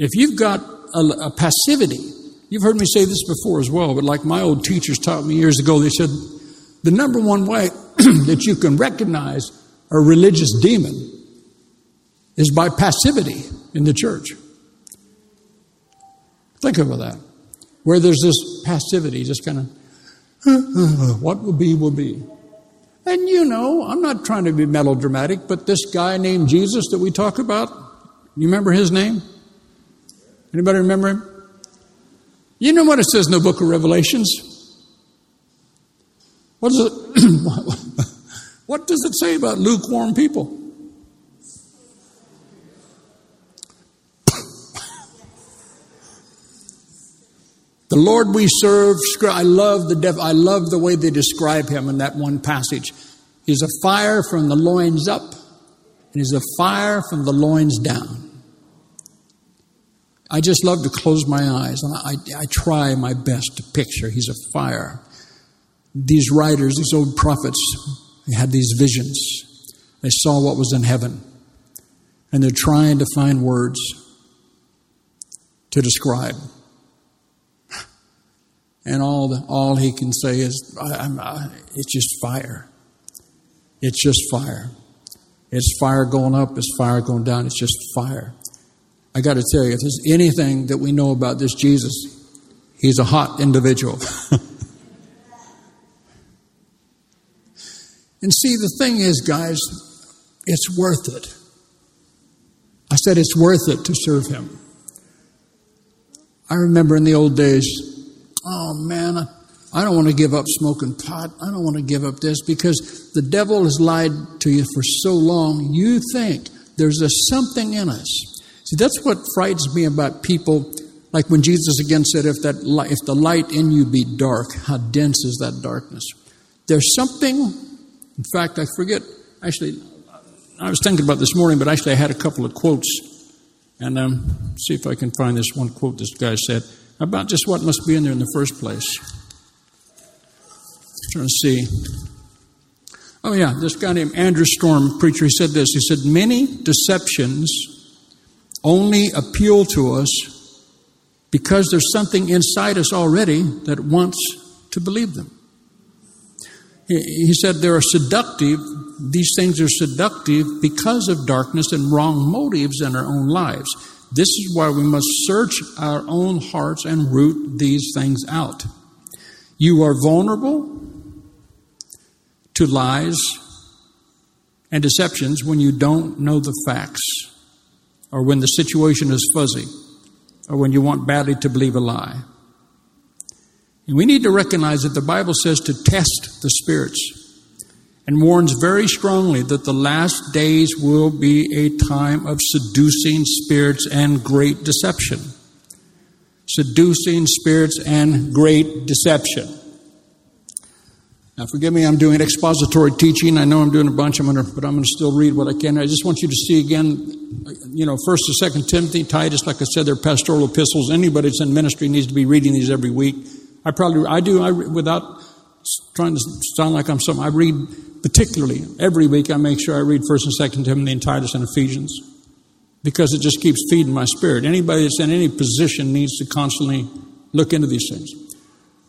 If you've got a, a passivity, you've heard me say this before as well, but like my old teachers taught me years ago, they said the number one way *clears throat* that you can recognize a religious demon is by passivity in the church. Think about that. Where there's this passivity, just kind of, *laughs* what will be, will be. And you know, I'm not trying to be melodramatic, but this guy named Jesus that we talk about, you remember his name? Anybody remember him? You know what it says in the book of Revelations? What does it, *clears throat* what does it say about lukewarm people? The Lord we serve, I love the def, I love the way they describe him in that one passage. He's a fire from the loins up, and he's a fire from the loins down. I just love to close my eyes, and I, I try my best to picture. He's a fire. These writers, these old prophets, they had these visions. They saw what was in heaven, and they're trying to find words to describe. And all, the, all he can say is, I, I, it's just fire. It's just fire. It's fire going up, it's fire going down, it's just fire. I got to tell you, if there's anything that we know about this Jesus, he's a hot individual. *laughs* and see, the thing is, guys, it's worth it. I said it's worth it to serve him. I remember in the old days, oh man, I don't want to give up smoking pot. I don't want to give up this because the devil has lied to you for so long. You think there's a something in us See, that's what frightens me about people. Like when Jesus again said, if, that light, if the light in you be dark, how dense is that darkness? There's something, in fact, I forget, actually, I was thinking about this morning, but actually I had a couple of quotes. And um, see if I can find this one quote this guy said about just what must be in there in the first place. I'm trying to see. Oh, yeah, this guy named Andrew Strom, preacher, he said this. He said, Many deceptions only appeal to us because there's something inside us already that wants to believe them. He said they are seductive, these things are seductive because of darkness and wrong motives in our own lives. This is why we must search our own hearts and root these things out. You are vulnerable to lies and deceptions when you don't know the facts or when the situation is fuzzy, or when you want badly to believe a lie. And we need to recognize that the Bible says to test the spirits and warns very strongly that the last days will be a time of seducing spirits and great deception. Seducing spirits and great deception. Now, forgive me, I'm doing expository teaching. I know I'm doing a bunch, I'm gonna, but I'm going to still read what I can. I just want you to see again, you know, First and Second Timothy, Titus. Like I said, they're pastoral epistles. Anybody that's in ministry needs to be reading these every week. I probably, I do, I without trying to sound like I'm something. I read particularly, every week I make sure I read 1st and 2nd Timothy and Titus and Ephesians because it just keeps feeding my spirit. Anybody that's in any position needs to constantly look into these things.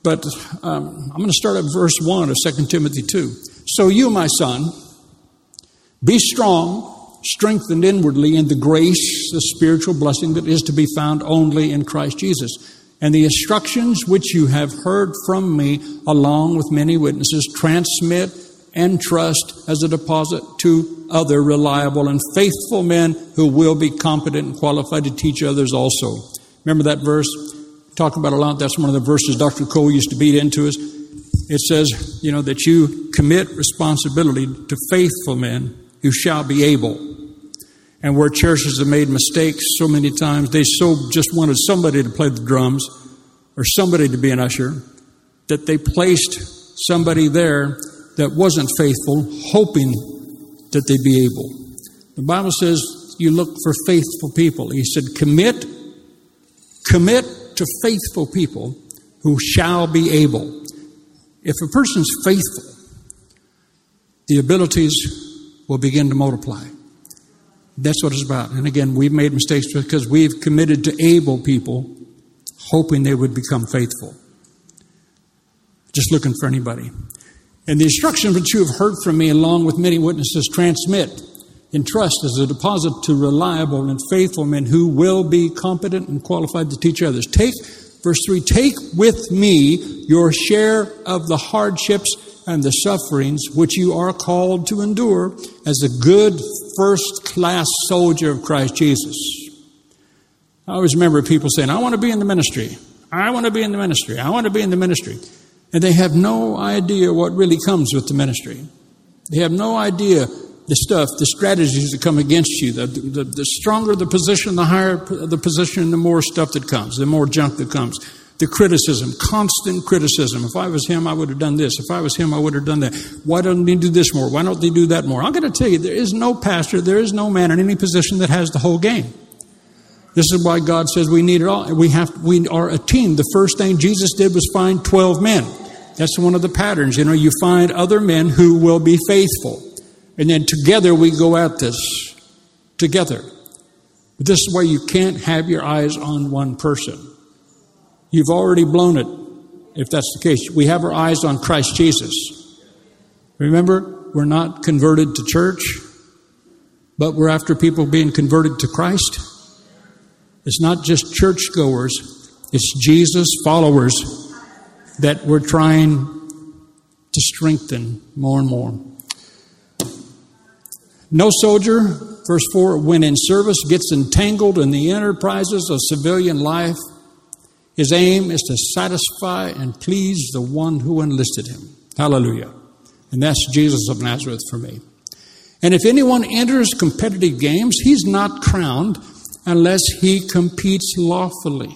But um, I'm going to start at verse 1 of 2 Timothy 2. So you, my son, be strong, strengthened inwardly in the grace, the spiritual blessing that is to be found only in Christ Jesus. And the instructions which you have heard from me, along with many witnesses, transmit and trust as a deposit to other reliable and faithful men who will be competent and qualified to teach others also. Remember that verse? Talk about a lot. That's one of the verses Dr. Cole used to beat into us. It says, you know, that you commit responsibility to faithful men who shall be able. And where churches have made mistakes so many times, they so just wanted somebody to play the drums or somebody to be an usher that they placed somebody there that wasn't faithful, hoping that they'd be able. The Bible says you look for faithful people. He said, commit, commit to faithful people who shall be able. If a person's faithful, the abilities will begin to multiply. That's what it's about. And again, we've made mistakes because we've committed to able people, hoping they would become faithful. Just looking for anybody. And the instruction which you have heard from me, along with many witnesses, transmit in trust as a deposit to reliable and faithful men who will be competent and qualified to teach others. Take, verse 3, take with me your share of the hardships and the sufferings which you are called to endure as a good first class soldier of Christ Jesus. I always remember people saying, I want to be in the ministry. I want to be in the ministry. I want to be in the ministry. And they have no idea what really comes with the ministry. They have no idea the stuff, the strategies that come against you. The, the, the stronger the position, the higher the position, the more stuff that comes, the more junk that comes. The criticism, constant criticism. If I was him, I would have done this. If I was him, I would have done that. Why don't they do this more? Why don't they do that more? I'm going to tell you, there is no pastor, there is no man in any position that has the whole game. This is why God says we need it all. We have, we are a team. The first thing Jesus did was find 12 men. That's one of the patterns. You know, you find other men who will be faithful. And then together we go at this. Together. This is why you can't have your eyes on one person. You've already blown it, if that's the case. We have our eyes on Christ Jesus. Remember, we're not converted to church, but we're after people being converted to Christ. It's not just churchgoers, it's Jesus followers that we're trying to strengthen more and more. No soldier, verse 4, when in service gets entangled in the enterprises of civilian life. His aim is to satisfy and please the one who enlisted him. Hallelujah. And that's Jesus of Nazareth for me. And if anyone enters competitive games, he's not crowned unless he competes lawfully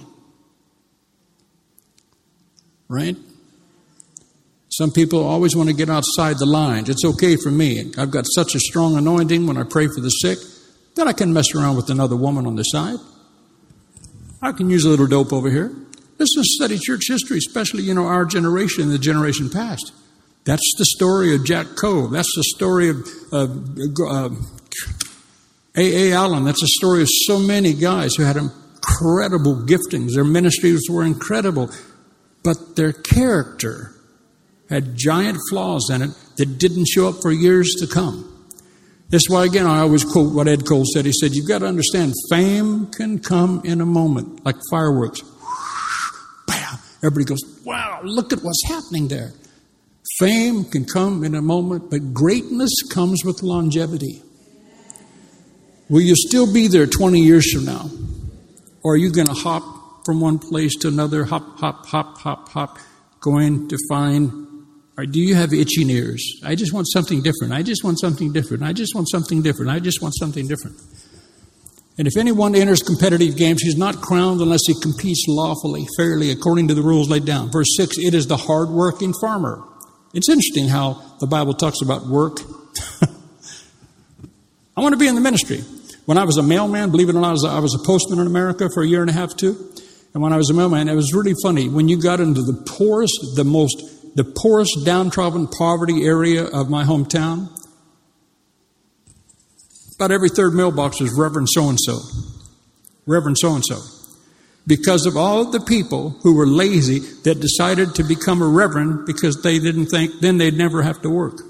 right? Some people always want to get outside the lines. It's okay for me. I've got such a strong anointing when I pray for the sick that I can mess around with another woman on the side. I can use a little dope over here. This is study church history, especially, you know, our generation and the generation past. That's the story of Jack Coe. That's the story of uh, A.A. Allen. That's the story of so many guys who had incredible giftings. Their ministries were incredible but their character had giant flaws in it that didn't show up for years to come. That's why, again, I always quote what Ed Cole said. He said, You've got to understand, fame can come in a moment, like fireworks. Bam! Everybody goes, Wow, look at what's happening there. Fame can come in a moment, but greatness comes with longevity. Will you still be there 20 years from now? Or are you going to hop from one place to another, hop, hop, hop, hop, hop, going to find, or do you have itching ears? I just want something different. I just want something different. I just want something different. I just want something different. And if anyone enters competitive games, he's not crowned unless he competes lawfully, fairly, according to the rules laid down. Verse 6 it is the hardworking farmer. It's interesting how the Bible talks about work. *laughs* I want to be in the ministry. When I was a mailman, believe it or not, I was a postman in America for a year and a half, too. And when I was a mailman, it was really funny. When you got into the poorest, the most the poorest, downtrodden, poverty area of my hometown. About every third mailbox was Reverend so and so. Reverend so and so. Because of all the people who were lazy that decided to become a reverend because they didn't think then they'd never have to work.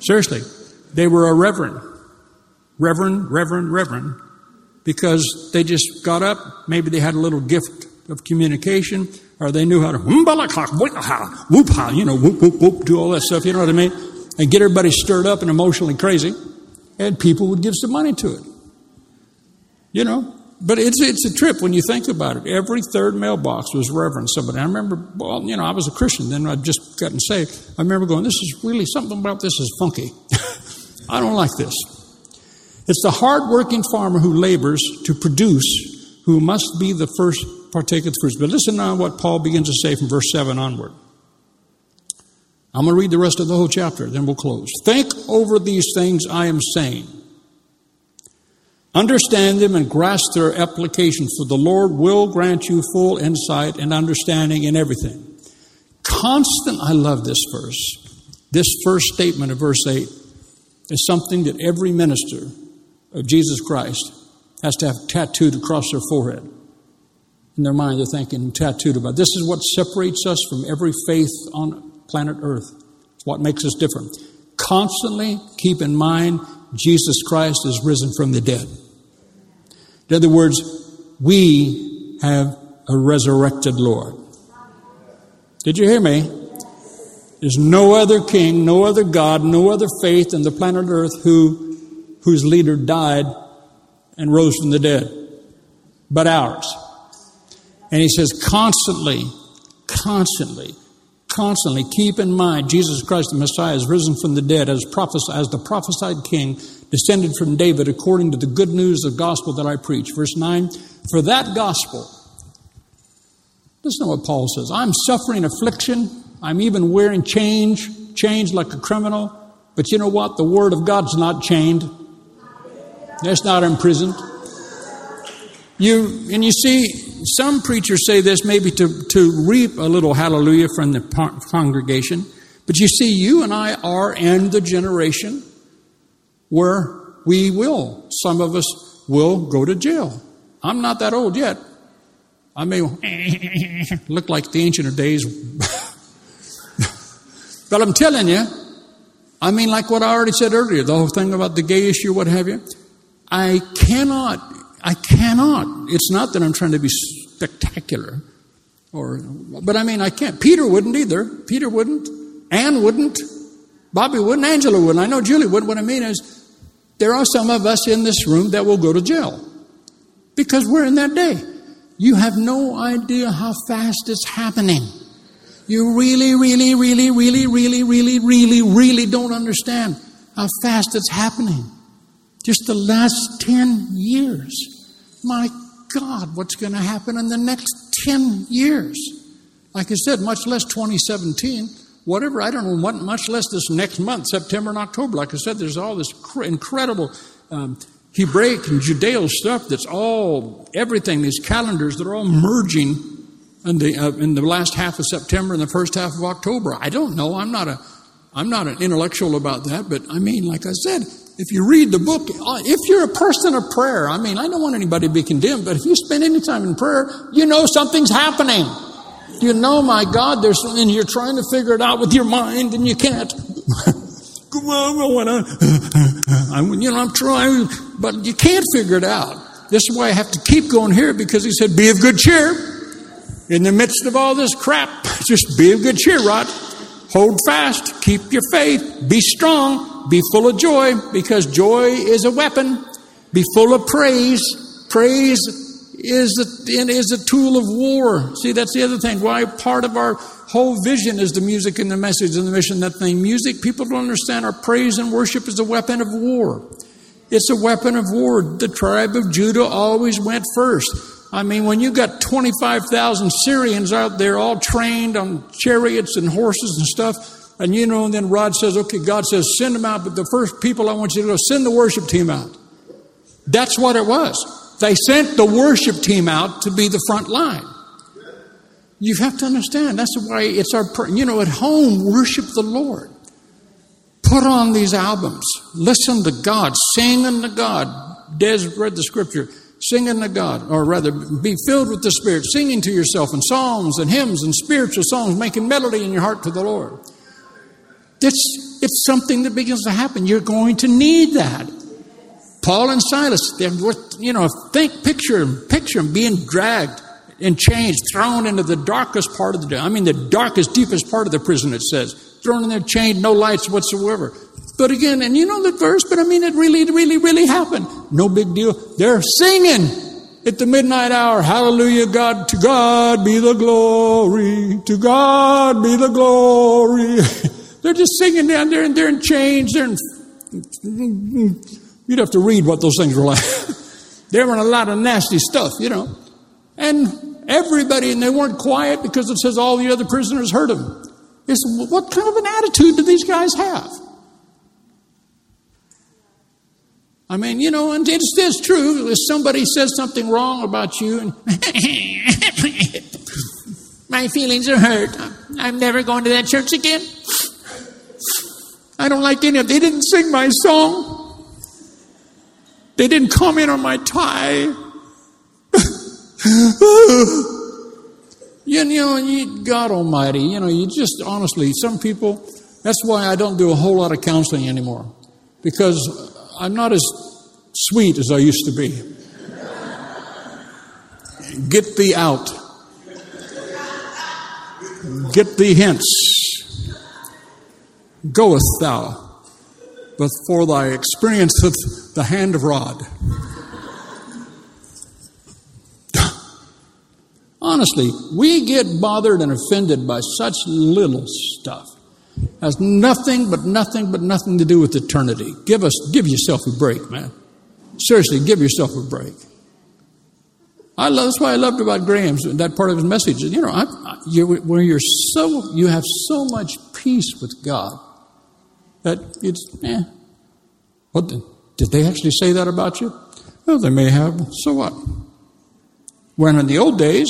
Seriously, they were a reverend. Reverend, reverend, reverend. Because they just got up, maybe they had a little gift of communication, or they knew how to, you know, whoop, whoop, whoop, do all that stuff, you know what I mean? And get everybody stirred up and emotionally crazy and people would give some money to it. You know, but it's it's a trip when you think about it. Every third mailbox was Reverend somebody. I remember, well, you know, I was a Christian then. I'd just gotten saved. I remember going, "This is really something about this is funky. *laughs* I don't like this." It's the hard-working farmer who labors to produce who must be the first partake of the fruits. But listen now what Paul begins to say from verse seven onward. I'm going to read the rest of the whole chapter, then we'll close. Think over these things I am saying. Understand them and grasp their application, for the Lord will grant you full insight and understanding in everything. Constant, I love this verse. This first statement of verse 8 is something that every minister of Jesus Christ has to have tattooed across their forehead. In their mind, they're thinking tattooed about. This is what separates us from every faith on planet Earth. It's what makes us different. Constantly keep in mind Jesus Christ is risen from the dead. In other words, we have a resurrected Lord. Did you hear me? There's no other king, no other God, no other faith in the planet Earth who, whose leader died and rose from the dead, but ours. And he says, constantly, constantly constantly keep in mind Jesus Christ the Messiah is risen from the dead as, prophes- as the prophesied king, descended from David according to the good news of gospel that I preach. Verse 9, for that gospel, listen to what Paul says I'm suffering affliction, I'm even wearing change, chains like a criminal, but you know what? The word of God's not chained. It's not imprisoned. You and you see, some preachers say this maybe to, to reap a little hallelujah from the congregation. But you see, you and I are in the generation where we will, some of us will go to jail. I'm not that old yet. I may *laughs* look like the ancient of days. *laughs* but I'm telling you, I mean, like what I already said earlier, the whole thing about the gay issue, what have you. I cannot I cannot. It's not that I'm trying to be spectacular, or, but I mean, I can't. Peter wouldn't either. Peter wouldn't. Ann wouldn't. Bobby wouldn't. Angela wouldn't. I know Julie wouldn't. What I mean is, there are some of us in this room that will go to jail because we're in that day. You have no idea how fast it's happening. You really, really, really, really, really, really, really, really don't understand how fast it's happening. Just the last 10 years. My God, what's going to happen in the next 10 years? Like I said, much less 2017, whatever, I don't know, what, much less this next month, September and October. Like I said, there's all this cr- incredible um, Hebraic and Judeo stuff that's all, everything, these calendars that are all merging in the, uh, in the last half of September and the first half of October. I don't know. I'm not a, I'm not an intellectual about that, but I mean, like I said, if you read the book, uh, if you're a person of prayer, I mean, I don't want anybody to be condemned, but if you spend any time in prayer, you know something's happening. You know, my God, there's and you're trying to figure it out with your mind and you can't. *laughs* Come on, I *laughs* want to, you know, I'm trying, but you can't figure it out. This is why I have to keep going here because he said, be of good cheer. In the midst of all this crap, *laughs* just be of good cheer, Rod. Hold fast, keep your faith, be strong, be full of joy, because joy is a weapon. Be full of praise. Praise is a, is a tool of war. See, that's the other thing. Why part of our whole vision is the music and the message and the mission. That thing, music, people don't understand. Our praise and worship is a weapon of war. It's a weapon of war. The tribe of Judah always went first. I mean, when you got 25,000 Syrians out there all trained on chariots and horses and stuff, and you know, and then Rod says, okay, God says, send them out, but the first people I want you to go, send the worship team out. That's what it was. They sent the worship team out to be the front line. You have to understand. That's why it's our, you know, at home, worship the Lord. Put on these albums. Listen to God. Sing unto God. Des read the scripture. Sing unto God, or rather, be filled with the Spirit, singing to yourself in psalms and hymns and spiritual songs, making melody in your heart to the Lord. It's, it's something that begins to happen. You're going to need that. Paul and Silas, they're worth, you know, think, picture, picture them being dragged in chains, thrown into the darkest part of the, I mean, the darkest, deepest part of the prison, it says. Thrown in there, chained, no lights whatsoever. But again, and you know the verse, but I mean, it really, really, really happened. No big deal. They're singing at the midnight hour. Hallelujah, God, to God be the glory. To God be the glory. *laughs* they're just singing down there and they're in chains. They're in, you'd have to read what those things were like. *laughs* they were in a lot of nasty stuff, you know. And everybody, and they weren't quiet because it says all the other prisoners heard them. It's, what kind of an attitude do these guys have? I mean, you know, and it's, it's true. If somebody says something wrong about you, and *laughs* my feelings are hurt. I'm never going to that church again. I don't like any of. They didn't sing my song. They didn't comment on my tie. *laughs* you know, you, God Almighty, you know, you just honestly, some people, that's why I don't do a whole lot of counseling anymore. Because I'm not as sweet as I used to be. Get thee out. Get thee hence. Goeth thou, but for thy experienceth the hand of rod. *laughs* Honestly, we get bothered and offended by such little stuff. Has nothing but nothing but nothing to do with eternity. Give us, give yourself a break, man. Seriously, give yourself a break. I love, that's why I loved about Graham's that part of his message. You know, I, you're, where you're so you have so much peace with God that it's eh. What did they actually say that about you? Well, they may have. So what? When in the old days,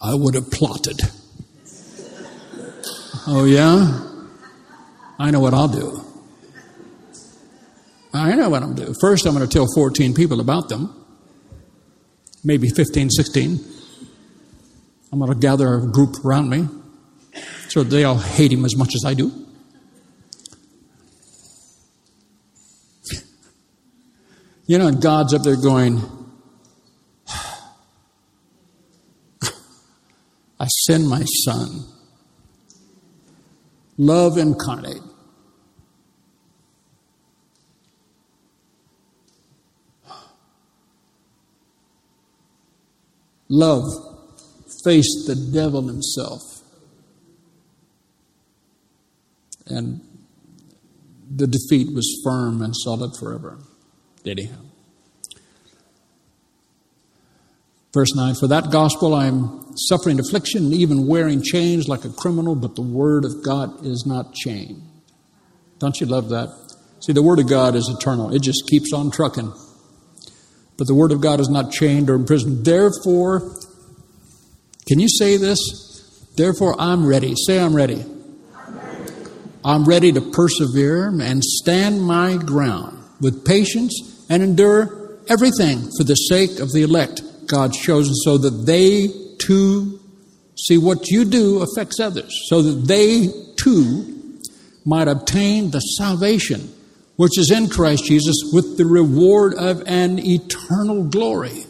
I would have plotted. Oh, yeah? I know what I'll do. I know what I'm going to do. First, I'm going to tell 14 people about them, maybe 15, 16. I'm going to gather a group around me so they all hate him as much as I do. You know, God's up there going, *sighs* I send my son. Love incarnate. Love faced the devil himself. And the defeat was firm and solid forever. Did he? Verse 9 For that gospel I am suffering affliction, even wearing chains like a criminal, but the word of God is not chained. Don't you love that? See, the word of God is eternal, it just keeps on trucking. But the word of God is not chained or imprisoned. Therefore, can you say this? Therefore, I'm ready. Say, I'm ready. I'm ready, I'm ready to persevere and stand my ground with patience and endure everything for the sake of the elect God's chosen so that they too see what you do affects others, so that they too might obtain the salvation which is in Christ Jesus with the reward of an eternal glory.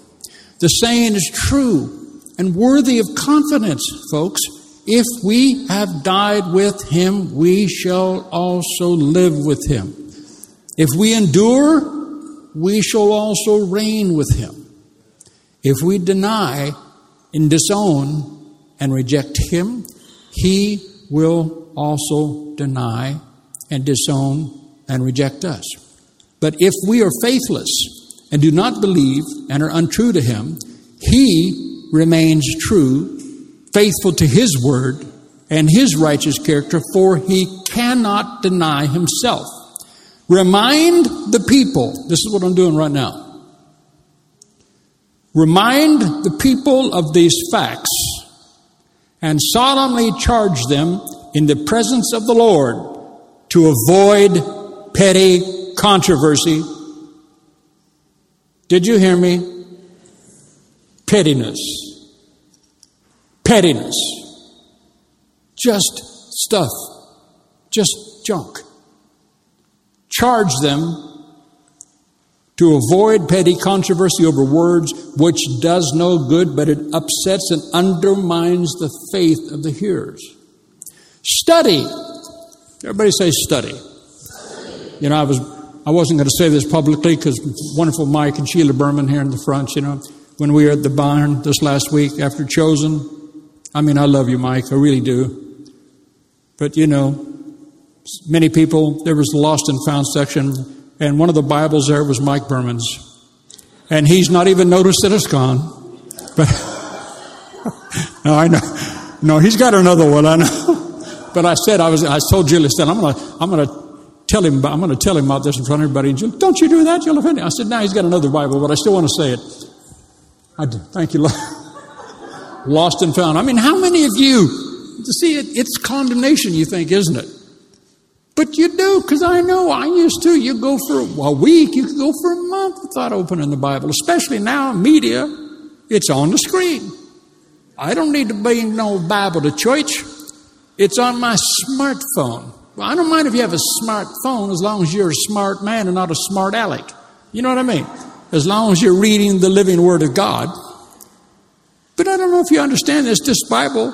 The saying is true and worthy of confidence, folks. If we have died with him, we shall also live with him. If we endure, we shall also reign with him. If we deny and disown and reject Him, He will also deny and disown and reject us. But if we are faithless and do not believe and are untrue to Him, He remains true, faithful to His word and His righteous character, for He cannot deny Himself. Remind the people, this is what I'm doing right now Remind the people of these facts and solemnly charge them in the presence of the Lord to avoid petty controversy. Did you hear me? Pettiness. Pettiness. Just stuff. Just junk. Charge them to avoid petty controversy over words which does no good, but it upsets and undermines the faith of the hearers. Study. Everybody say study. study. You know, I was I wasn't going to say this publicly because wonderful Mike and Sheila Berman here in the front. You know, when we were at the barn this last week after chosen. I mean, I love you, Mike. I really do. But you know, many people. There was the lost and found section and one of the Bibles there was Mike Berman's. And he's not even noticed that it's gone. But *laughs* no, I know. No, he's got another one, I know. *laughs* But I said I was I told Julie, I said, I'm gonna I'm gonna tell him I'm gonna tell him about this in front of everybody. And Julie, don't you do that, you'll offend him. I said, now he's got another Bible, but I still want to say it. I do. Thank you, Lord. *laughs* Lost and found. I mean, how many of you see it, it's condemnation, you think, isn't it? But you do, because I know I used to. You go for a week, you could go for a month without opening the Bible, especially now, media, it's on the screen. I don't need to bring no Bible to church. It's on my smartphone. Well, I don't mind if you have a smartphone as long as you're a smart man and not a smart aleck. You know what I mean? As long as you're reading the living Word of God. But I don't know if you understand this. This Bible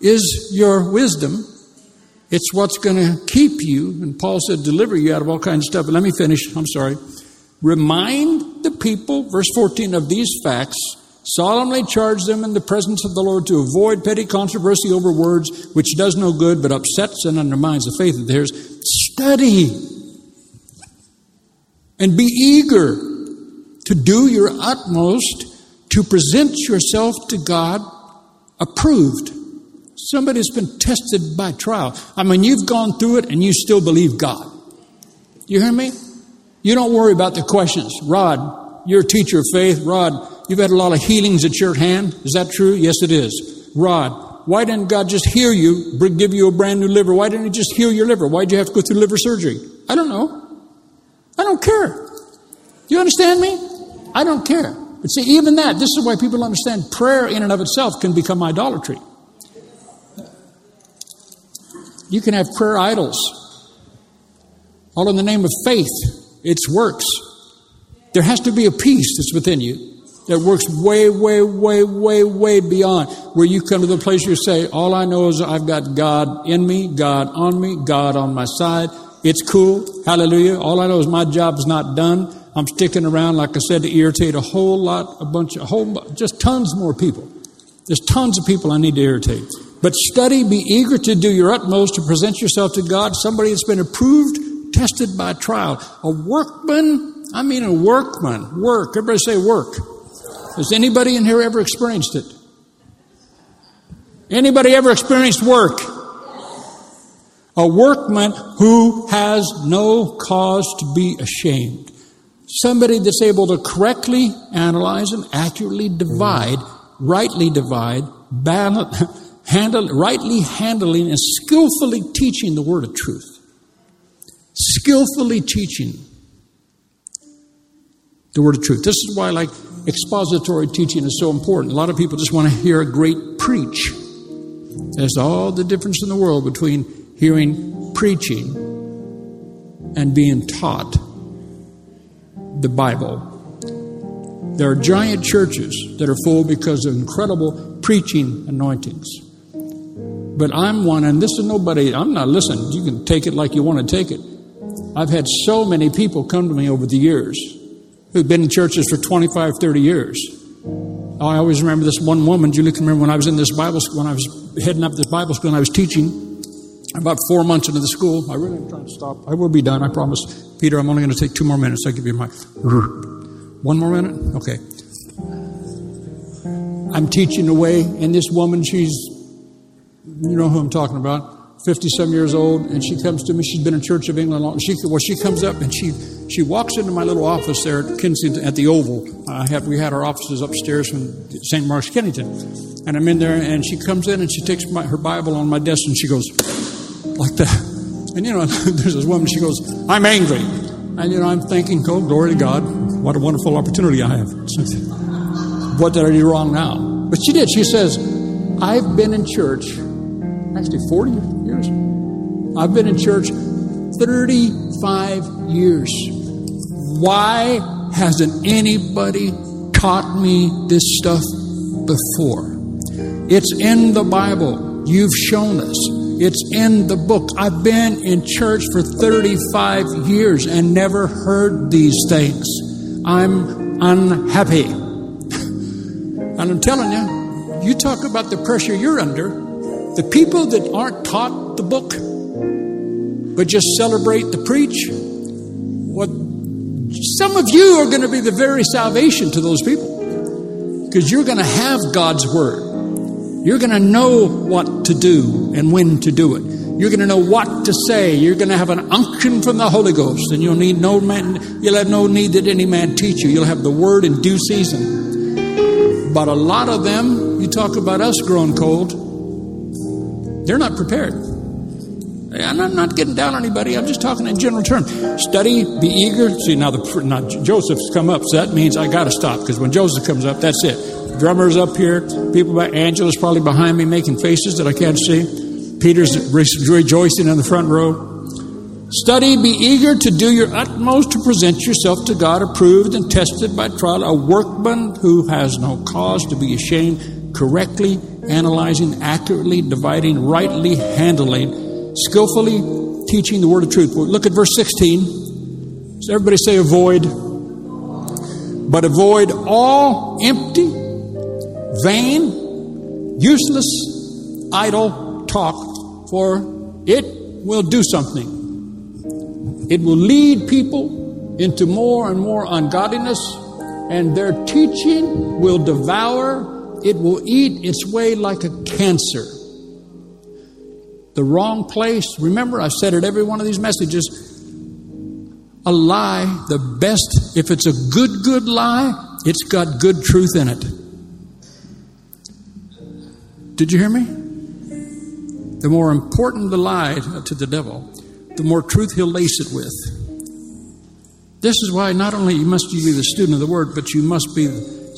is your wisdom it's what's going to keep you. And Paul said, deliver you out of all kinds of stuff. But let me finish. I'm sorry. Remind the people, verse 14, of these facts. Solemnly charge them in the presence of the Lord to avoid petty controversy over words, which does no good but upsets and undermines the faith of theirs. Study and be eager to do your utmost to present yourself to God approved Somebody has been tested by trial. I mean, you've gone through it and you still believe God. You hear me? You don't worry about the questions. Rod, you're a teacher of faith. Rod, you've had a lot of healings at your hand. Is that true? Yes, it is. Rod, why didn't God just heal you, give you a brand new liver? Why didn't He just heal your liver? Why'd you have to go through liver surgery? I don't know. I don't care. You understand me? I don't care. But see, even that, this is why people understand prayer in and of itself can become idolatry. You can have prayer idols, all in the name of faith. It's works. There has to be a peace that's within you that works way, way, way, way, way beyond where you come to the place you say, All I know is I've got God in me, God on me, God on my side. It's cool. Hallelujah. All I know is my job is not done. I'm sticking around, like I said, to irritate a whole lot, a bunch, a whole, just tons more people. There's tons of people I need to irritate. But study, be eager to do your utmost to present yourself to God, somebody that's been approved, tested by trial. A workman, I mean a workman, work. Everybody say work. Has anybody in here ever experienced it? Anybody ever experienced work? A workman who has no cause to be ashamed. Somebody that's able to correctly analyze and accurately divide, rightly divide, balance, *laughs* handle, rightly handling and skillfully teaching the word of truth. Skillfully teaching the word of truth. This is why, like, expository teaching is so important. A lot of people just want to hear a great preach. There's all the difference in the world between hearing preaching and being taught the Bible. There are giant churches that are full because of incredible preaching anointings. But I'm one, and this is nobody, I'm not, listen, you can take it like you want to take it. I've had so many people come to me over the years who've been in churches for 25, 30 years. Oh, I always remember this one woman, Julie can remember when I was in this Bible school, when I was heading up this Bible school and I was teaching about four months into the school. I really am trying to stop. I will be done, I promise. Peter, I'm only going to take two more minutes. I'll give you my. One more minute? Okay. I'm teaching away, and this woman, she's you know who I'm talking about, 50 some years old, and she comes to me. She's been in Church of England long. She, well, she comes up and she, she walks into my little office there at Kennington, at the Oval. I we had our offices upstairs from St. Mark's, Kennington. And I'm in there, and she comes in and she takes my, her Bible on my desk and she goes, like that. And you know, *laughs* there's this woman, she goes, I'm angry. And you know, I'm thinking, oh, glory to God, what a wonderful opportunity I have. *laughs* What did I do wrong now? But she did. She says, I've been in church, actually 40 years. I've been in church 35 years. Why hasn't anybody taught me this stuff before? It's in the Bible. You've shown us. It's in the book. I've been in church for 35 years and never heard these things. I'm unhappy. *laughs* and I'm telling you, you talk about the pressure you're under. The people that aren't taught the book, but just celebrate the preach, what some of you are going to be the very salvation to those people because you're going to have God's word. You're going to know what to do and when to do it. You're going to know what to say. You're going to have an unction from the Holy Ghost, and you'll need no man. You'll have no need that any man teach you. You'll have the word in due season. But a lot of them, you talk about us growing cold. They're not prepared. I'm not getting down on anybody. I'm just talking in general terms. Study, be eager. See now, the now Joseph's come up, so that means I got to stop because when Joseph comes up, that's it drummer's up here. People by Angela's probably behind me making faces that I can't see. Peter's rejoicing in the front row. Study, be eager to do your utmost to present yourself to God approved and tested by trial, a workman who has no cause to be ashamed, correctly analyzing, accurately dividing, rightly handling, skillfully teaching the word of truth. Look at verse 16. So everybody say avoid. But avoid all empty vain, useless, idle talk, for it will do something. It will lead people into more and more ungodliness, and their teaching will devour, it will eat its way like a cancer. The wrong place, remember, I've said it every one of these messages. A lie, the best, if it's a good, good lie, it's got good truth in it. Did you hear me? The more important the lie to the devil, the more truth he'll lace it with. This is why not only must you be the student of the word, but you must be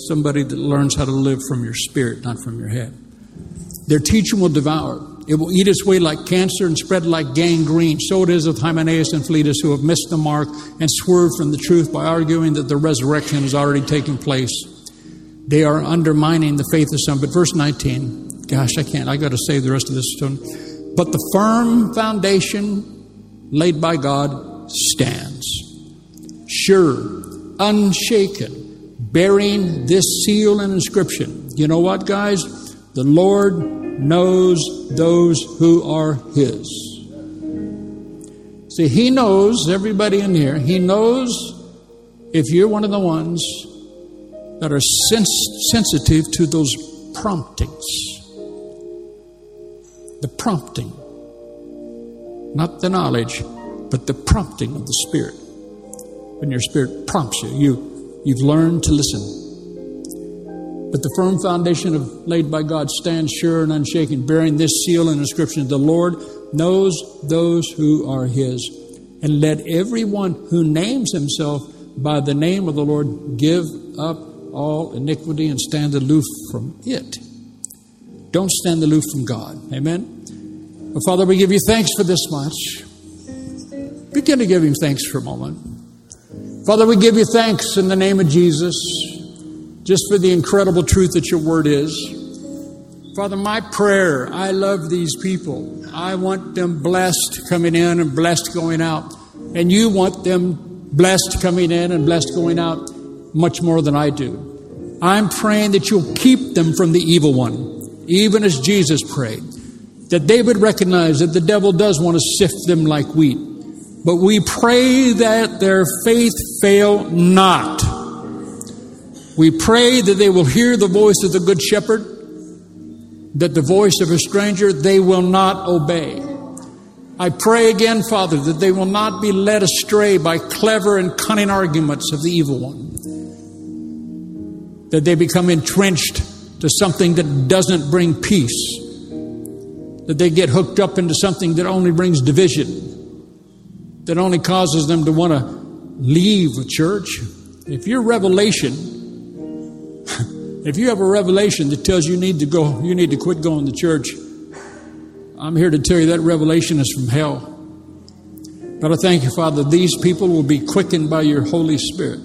somebody that learns how to live from your spirit, not from your head. Their teaching will devour. It will eat its way like cancer and spread like gangrene. So it is with Hymenaeus and Philetus, who have missed the mark and swerved from the truth by arguing that the resurrection has already taken place. They are undermining the faith of some. But verse 19 Gosh, I can't. I got to save the rest of this stone. But the firm foundation laid by God stands, sure, unshaken, bearing this seal and inscription. You know what, guys? The Lord knows those who are His. See, He knows everybody in here. He knows if you're one of the ones that are sens- sensitive to those promptings the prompting, not the knowledge, but the prompting of the Spirit. When your Spirit prompts you, you you've learned to listen. But the firm foundation of, laid by God stands sure and unshaken, bearing this seal and inscription The Lord knows those who are His. And let everyone who names himself by the name of the Lord give up all iniquity and stand aloof from it. Don't stand aloof from God. Amen. Well, Father, we give you thanks for this much. Begin to give him thanks for a moment. Father, we give you thanks in the name of Jesus, just for the incredible truth that your word is. Father, my prayer, I love these people. I want them blessed coming in and blessed going out. And you want them blessed coming in and blessed going out much more than I do. I'm praying that you'll keep them from the evil one even as Jesus prayed, that they would recognize that the devil does want to sift them like wheat. But we pray that their faith fail not. We pray that they will hear the voice of the Good Shepherd, that the voice of a stranger they will not obey. I pray again, Father, that they will not be led astray by clever and cunning arguments of the evil one. That they become entrenched to something that doesn't bring peace. That they get hooked up into something that only brings division. That only causes them to want to leave a church. If your revelation, *laughs* if you have a revelation that tells you need to go, you need to quit going to church, I'm here to tell you that revelation is from hell. But I thank you, Father, these people will be quickened by your Holy Spirit.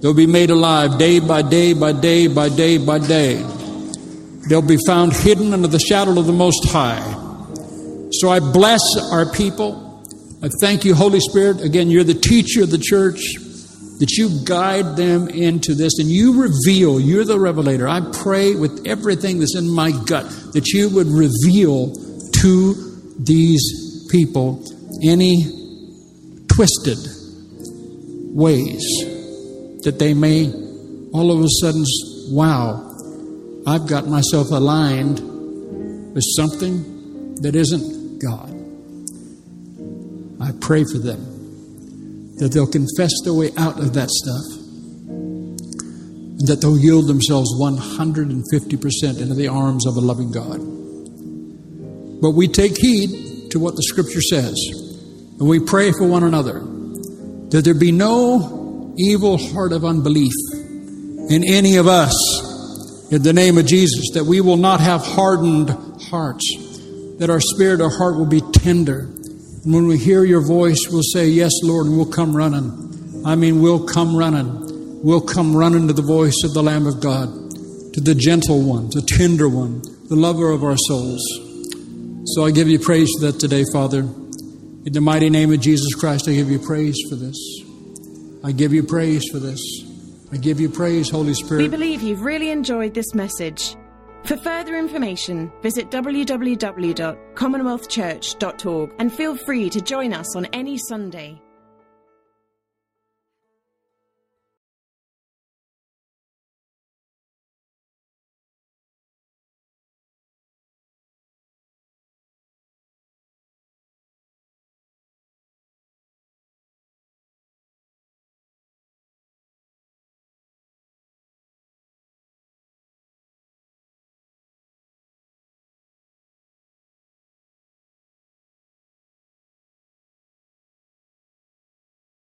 They'll be made alive day by day by day by day by day. They'll be found hidden under the shadow of the Most High. So I bless our people. I thank you, Holy Spirit. Again, you're the teacher of the church, that you guide them into this and you reveal, you're the revelator. I pray with everything that's in my gut that you would reveal to these people any twisted ways that they may all of a sudden, wow, I've got myself aligned with something that isn't God. I pray for them that they'll confess their way out of that stuff and that they'll yield themselves 150% into the arms of a loving God. But we take heed to what the scripture says, and we pray for one another that there be no evil heart of unbelief in any of us in the name of Jesus, that we will not have hardened hearts, that our spirit, our heart will be tender. And when we hear your voice, we'll say, Yes, Lord, and we'll come running. I mean, we'll come running. We'll come running to the voice of the Lamb of God, to the gentle one, the tender one, the lover of our souls. So I give you praise for that today, Father. In the mighty name of Jesus Christ, I give you praise for this. I give you praise for this. I give you praise, Holy Spirit. We believe you've really enjoyed this message. For further information, visit www.commonwealthchurch.org and feel free to join us on any Sunday.